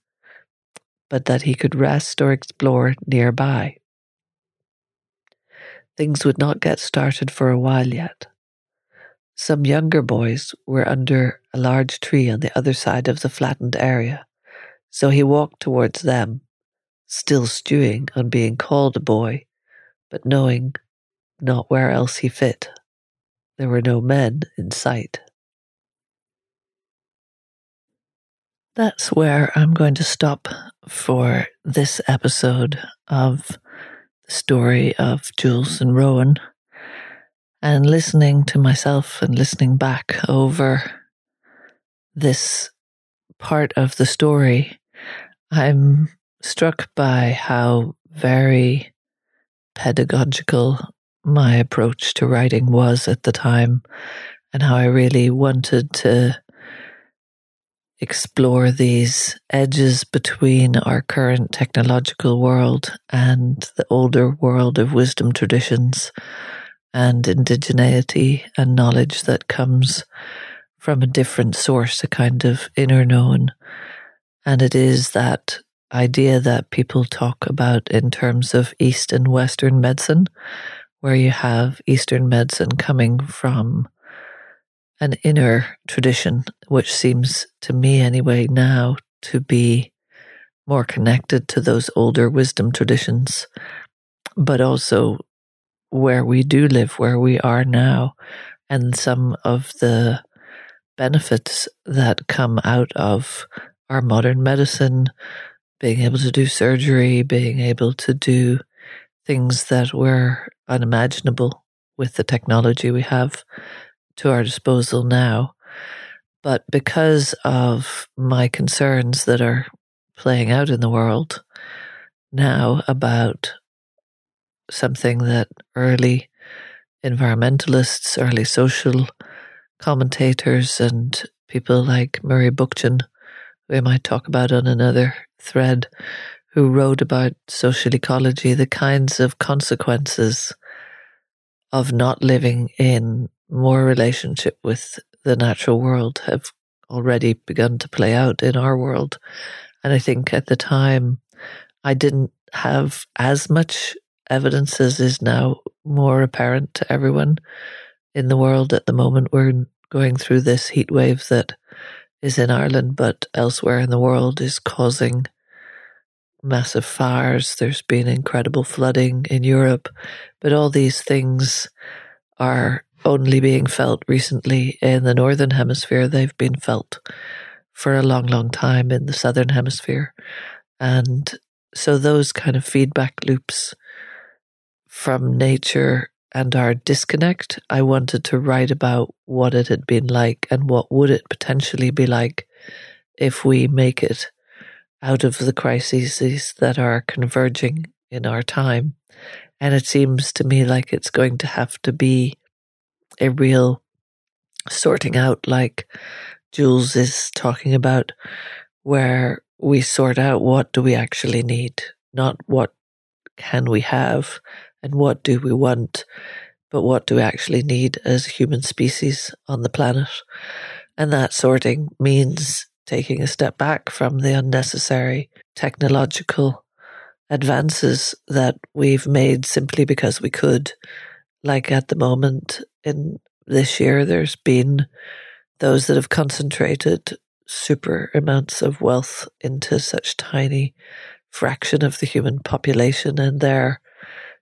but that he could rest or explore nearby. Things would not get started for a while yet. Some younger boys were under a large tree on the other side of the flattened area, so he walked towards them, still stewing on being called a boy, but knowing not where else he fit. There were no men in sight. That's where I'm going to stop for this episode of the story of Jules and Rowan. And listening to myself and listening back over this part of the story, I'm struck by how very pedagogical my approach to writing was at the time, and how I really wanted to explore these edges between our current technological world and the older world of wisdom traditions and indigeneity and knowledge that comes from a different source, a kind of inner known. And it is that idea that people talk about in terms of East and Western medicine, where you have Eastern medicine coming from an inner tradition, which seems to me anyway now to be more connected to those older wisdom traditions, but also where we do live, where we are now, and some of the benefits that come out of our modern medicine, being able to do surgery, being able to do things that were unimaginable with the technology we have to our disposal now. But because of my concerns that are playing out in the world now about something that early environmentalists, early social commentators, and people like Murray Bookchin, I might talk about on another thread, who wrote about social ecology, the kinds of consequences of not living in more relationship with the natural world have already begun to play out in our world. And I think at the time, I didn't have as much evidence as is now more apparent to everyone in the world at the moment. We're going through this heat wave that is in Ireland, but elsewhere in the world is causing massive fires. There's been incredible flooding in Europe, but all these things are only being felt recently in the northern hemisphere. They've been felt for a long, long time in the southern hemisphere. And so those kind of feedback loops from nature and our disconnect, I wanted to write about what it had been like and what would it potentially be like if we make it out of the crises that are converging in our time. And it seems to me like it's going to have to be a real sorting out, like Jules is talking about, where we sort out what do we actually need, not what can we have and what do we want, but what do we actually need as a human species on the planet. And that sorting means taking a step back from the unnecessary technological advances that we've made simply because we could. Like at the moment in this year, there's been those that have concentrated super amounts of wealth into such tiny fraction of the human population, and they're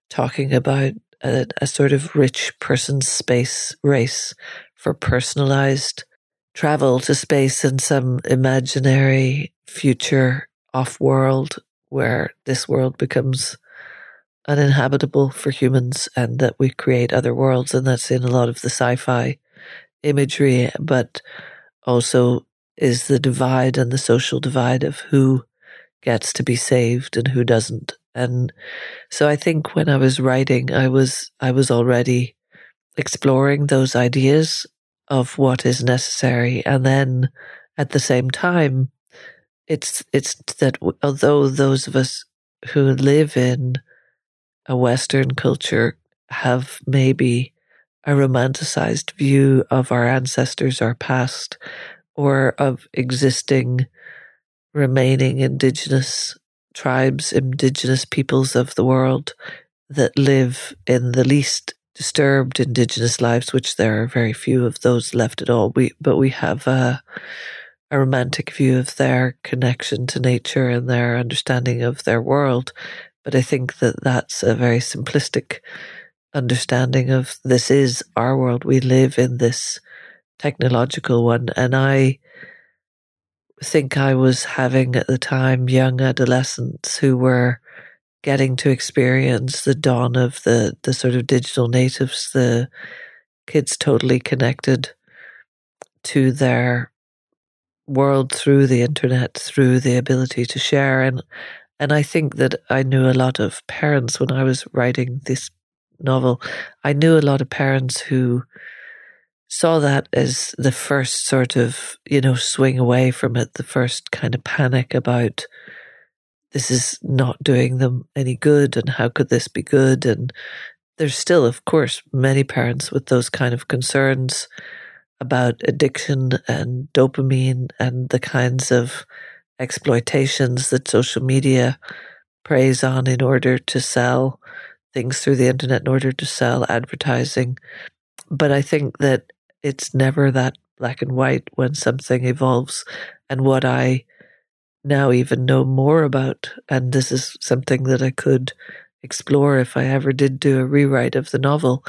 talking about a, a sort of rich person's space race for personalized travel to space in some imaginary future off world where this world becomes uninhabitable for humans and that we create other worlds. And that's in a lot of the sci fi imagery, but also is the divide and the social divide of who gets to be saved and who doesn't. And so I think when I was writing, I was, I was already exploring those ideas of what is necessary. And then at the same time, it's, it's that although those of us who live in a Western culture have maybe a romanticized view of our ancestors, our past, or of existing remaining indigenous tribes, indigenous peoples of the world that live in the least disturbed indigenous lives, which there are very few of those left at all. We, but we have a, a romantic view of their connection to nature and their understanding of their world. But I think that that's a very simplistic understanding of this is our world. We live in this technological one. And I think I was having at the time young adolescents who were getting to experience the dawn of the the sort of digital natives, the kids totally connected to their world through the internet, through the ability to share. And and I think that I knew a lot of parents when I was writing this novel. I knew a lot of parents who saw that as the first sort of, you know, swing away from it, the first kind of panic about this is not doing them any good and how could this be good and there's still of course many parents with those kind of concerns about addiction and dopamine and the kinds of exploitations that social media preys on in order to sell things through the internet in order to sell advertising. But I think that it's never that black and white when something evolves. And what I now even know more about, and this is something that I could explore if I ever did do a rewrite of the novel,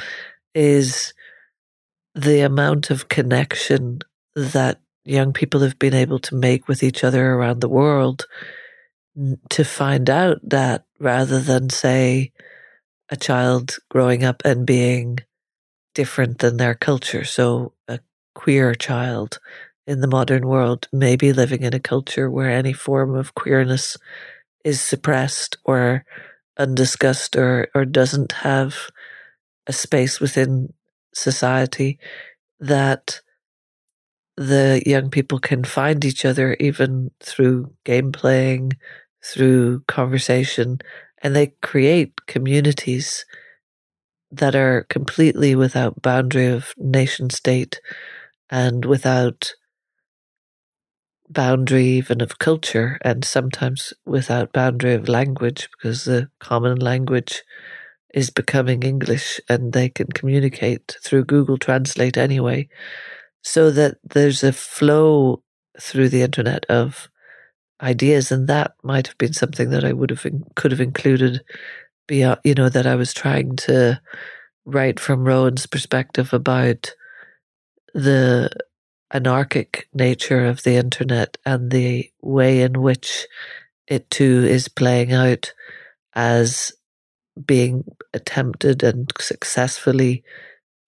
is the amount of connection that young people have been able to make with each other around the world to find out that rather than say a child growing up and being different than their culture. So a queer child in the modern world may be living in a culture where any form of queerness is suppressed or undiscussed or, or doesn't have a space within society that the young people can find each other even through game playing, through conversation, and they create communities that are completely without boundary of nation state and without boundary even of culture and sometimes without boundary of language because the common language is becoming English and they can communicate through Google Translate anyway so that there's a flow through the internet of ideas, and that might have been something that I would have could have included. Beyond, you know, that I was trying to write from Rowan's perspective about the anarchic nature of the internet and the way in which it too is playing out as being attempted and successfully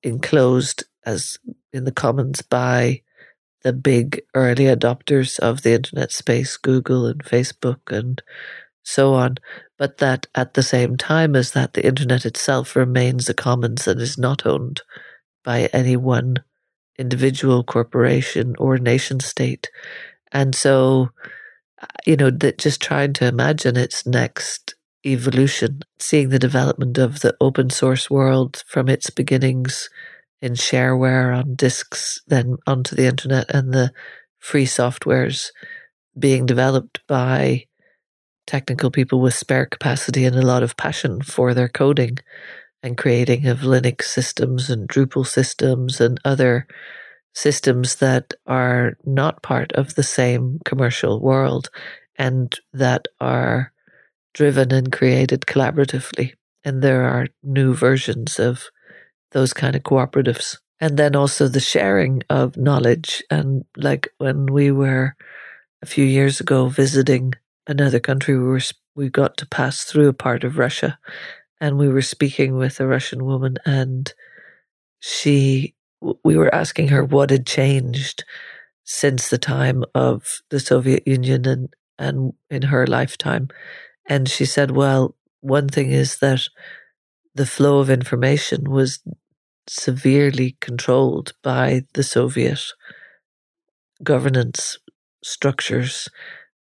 enclosed as in the commons by the big early adopters of the internet space, Google and Facebook and so on. But that at the same time as that, the internet itself remains a commons and is not owned by any one individual corporation or nation state. And so, uh, you know, that just trying to imagine its next evolution, seeing the development of the open source world from its beginnings in shareware on disks, then onto the internet, and the free softwares being developed by technical people with spare capacity and a lot of passion for their coding and creating of Linux systems and Drupal systems and other systems that are not part of the same commercial world and that are driven and created collaboratively. And there are new versions of those kind of cooperatives. And then also the sharing of knowledge. And like when we were a few years ago visiting another country, we were, we got to pass through a part of Russia and we were speaking with a Russian woman and she, we were asking her what had changed since the time of the Soviet Union and, and in her lifetime. And she said, well, one thing is that the flow of information was severely controlled by the Soviet governance structures.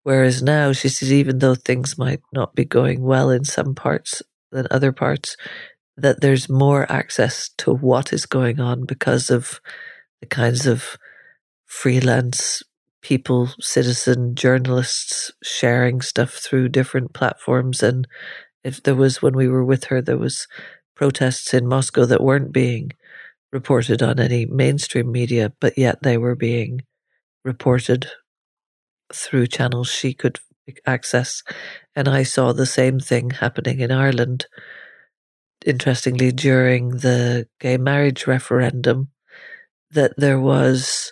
Whereas now she says, even though things might not be going well in some parts than other parts, that there's more access to what is going on because of the kinds of freelance people, citizen journalists sharing stuff through different platforms. And if there was, when we were with her, there was protests in Moscow that weren't being reported on any mainstream media, but yet they were being reported through channels she could access. And I saw the same thing happening in Ireland. Interestingly, during the gay marriage referendum, that there was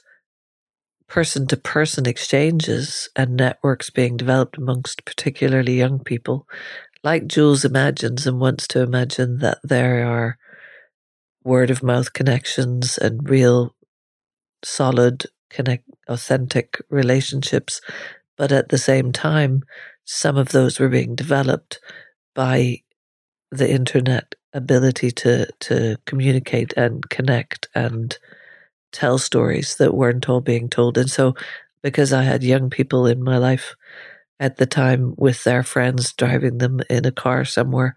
person to person exchanges and networks being developed amongst particularly young people like Jules imagines and wants to imagine that there are word of mouth connections and real solid connect authentic relationships but at the same time some of those were being developed by the internet ability to to communicate and connect and tell stories that weren't all being told and so because I had young people in my life at the time with their friends driving them in a car somewhere.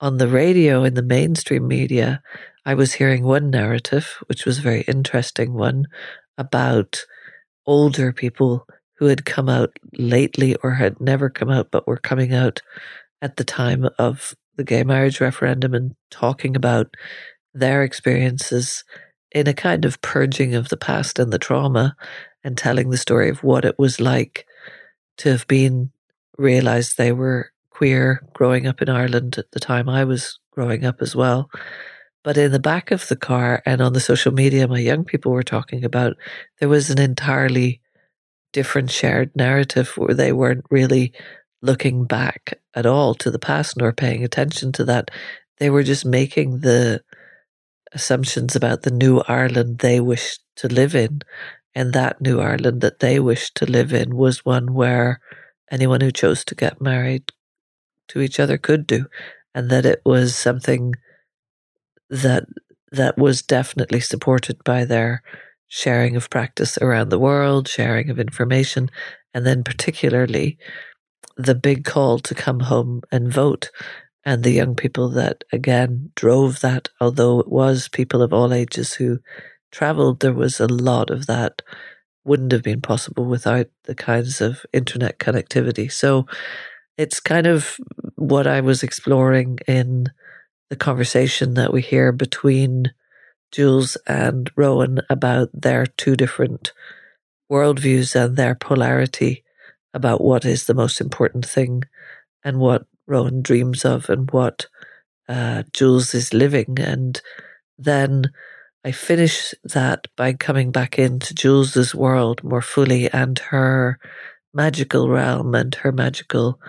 On the radio in the mainstream media, I was hearing one narrative, which was a very interesting one, about older people who had come out lately or had never come out but were coming out at the time of the gay marriage referendum and talking about their experiences in a kind of purging of the past and the trauma and telling the story of what it was like to have been realized they were queer growing up in Ireland at the time I was growing up as well. But in the back of the car and on the social media my young people were talking about, there was an entirely different shared narrative where they weren't really looking back at all to the past nor paying attention to that. They were just making the assumptions about the new Ireland they wished to live in. And that new Ireland that they wished to live in was one where anyone who chose to get married to each other could do. And that it was something that that was definitely supported by their sharing of practice around the world, sharing of information, and then particularly the big call to come home and vote. And the young people that again drove that, although it was people of all ages who traveled, there was a lot of that wouldn't have been possible without the kinds of internet connectivity. So it's kind of what I was exploring in the conversation that we hear between Jules and Rowan about their two different worldviews and their polarity about what is the most important thing and what Rowan dreams of and what uh, Jules is living. And then I finish that by coming back into Jules's world more fully and her magical realm and her magical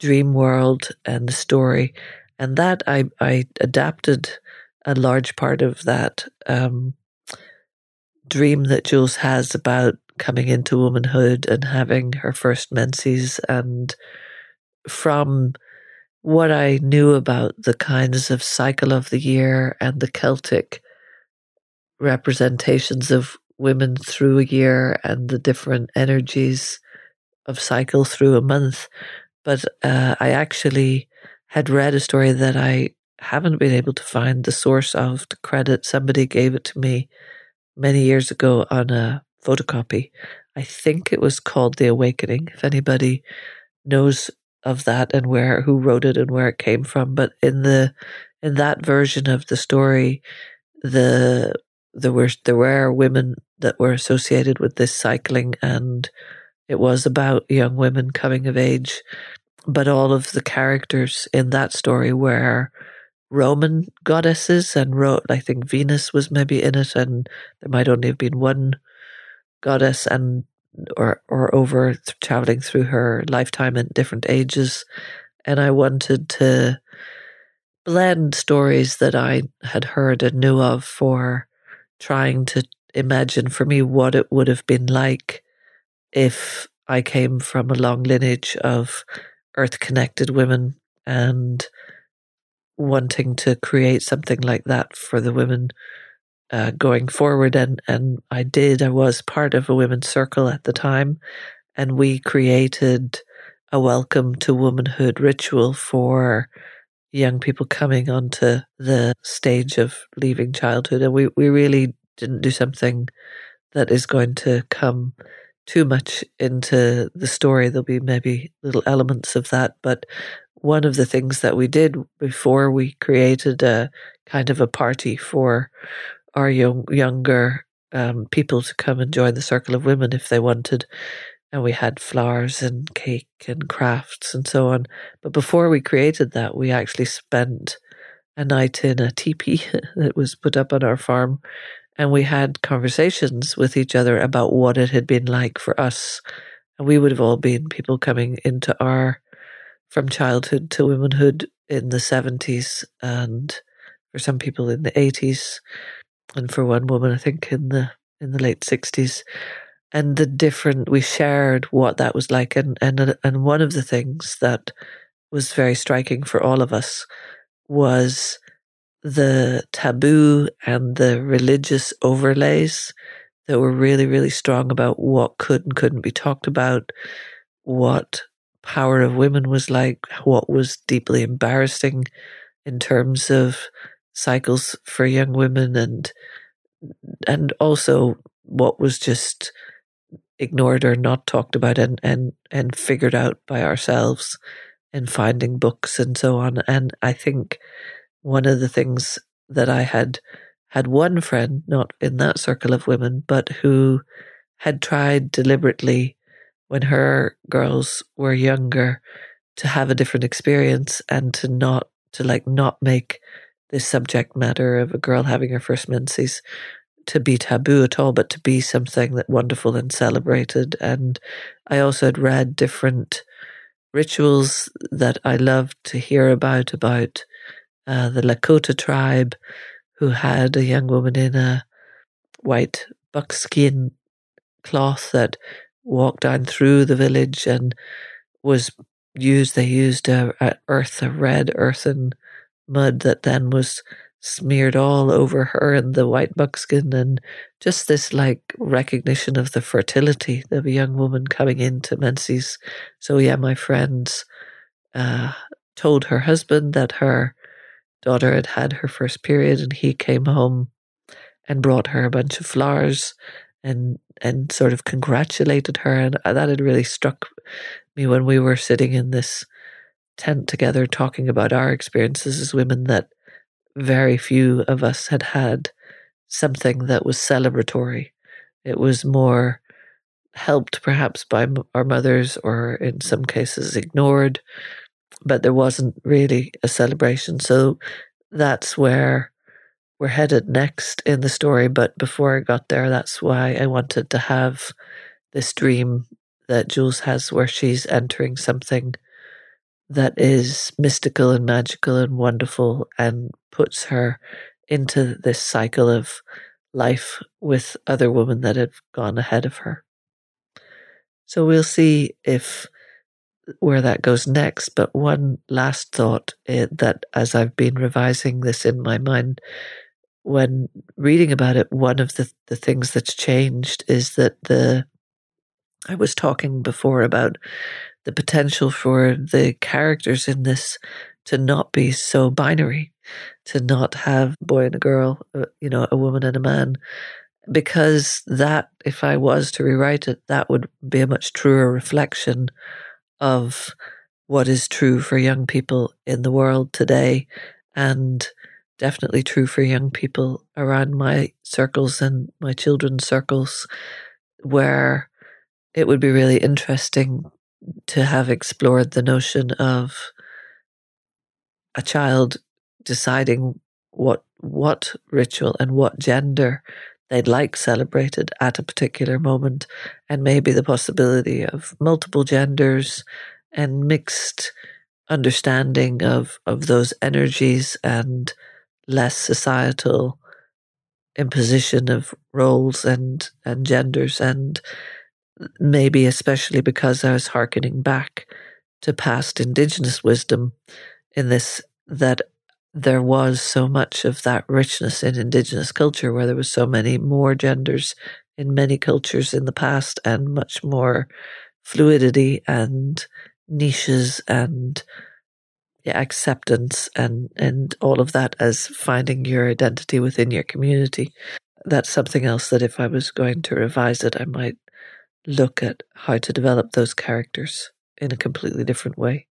dream world and the story. And that I, I adapted a large part of that um, dream that Jules has about coming into womanhood and having her first menses and from what I knew about the kinds of cycle of the year and the Celtic representations of women through a year and the different energies of cycle through a month. But uh, I actually had read a story that I haven't been able to find the source of to credit. Somebody gave it to me many years ago on a photocopy. I think it was called The Awakening. If anybody knows of that and where who wrote it and where it came from, but in the in that version of the story, the there were there were women that were associated with this cycling, and it was about young women coming of age. But all of the characters in that story were Roman goddesses, and wrote I think Venus was maybe in it, and there might only have been one goddess and or or over traveling through her lifetime in different ages. And i wanted to blend stories that i had heard and knew of for trying to imagine for me what it would have been like if i came from a long lineage of earth connected women and wanting to create something like that for the women uh, going forward. And, and I did, I was part of a women's circle at the time, and we created a welcome to womanhood ritual for young people coming onto the stage of leaving childhood. And we, we really didn't do something that is going to come too much into the story. There'll be maybe little elements of that. But one of the things that we did before we created a kind of a party for our young, younger um, people to come and join the Circle of Women if they wanted. And we had flowers and cake and crafts and so on. But before we created that, we actually spent a night in a teepee (laughs) that was put up on our farm. And we had conversations with each other about what it had been like for us. And we would have all been people coming into our, from childhood to womanhood in the 70s and for some people in the 80s and for one woman, I think in the in the late sixties, and the different we shared what that was like, and and and one of the things that was very striking for all of us was the taboo and the religious overlays that were really really strong about what could and couldn't be talked about, what power of women was like, what was deeply embarrassing in terms of cycles for young women and and also what was just ignored or not talked about and and and figured out by ourselves in finding books and so on. And I think one of the things that I had had one friend, not in that circle of women, but who had tried deliberately when her girls were younger to have a different experience and to not to like not make this subject matter of a girl having her first menses to be taboo at all, but to be something that wonderful and celebrated. And I also had read different rituals that I loved to hear about about uh, the Lakota tribe, who had a young woman in a white buckskin cloth that walked down through the village and was used. They used a, a earth, a red earthen mud that then was smeared all over her and the white buckskin and just this like recognition of the fertility of a young woman coming into menses. So yeah, my friends uh, told her husband that her daughter had had her first period and he came home and brought her a bunch of flowers and and sort of congratulated her and that had really struck me when we were sitting in this tent together talking about our experiences as women that very few of us had had something that was celebratory. It was more helped perhaps by our mothers or in some cases ignored, but there wasn't really a celebration. So that's where we're headed next in the story. But before I got there, that's why I wanted to have this dream that Jules has where she's entering something that is mystical and magical and wonderful and puts her into this cycle of life with other women that have gone ahead of her. So we'll see if where that goes next. But one last thought uh, that as I've been revising this in my mind, when reading about it, one of the, the things that's changed is that the I was talking before about the potential for the characters in this to not be so binary, to not have boy and a girl, uh, you know, a woman and a man, because that, if I was to rewrite it, that would be a much truer reflection of what is true for young people in the world today and definitely true for young people around my circles and my children's circles where it would be really interesting to have explored the notion of a child deciding what what ritual and what gender they'd like celebrated at a particular moment and maybe the possibility of multiple genders and mixed understanding of of those energies and less societal imposition of roles and and genders and maybe especially because I was hearkening back to past indigenous wisdom in this that there was so much of that richness in indigenous culture where there was so many more genders in many cultures in the past and much more fluidity and niches and yeah, acceptance and and all of that as finding your identity within your community. That's something else that if I was going to revise it, I might look at how to develop those characters in a completely different way.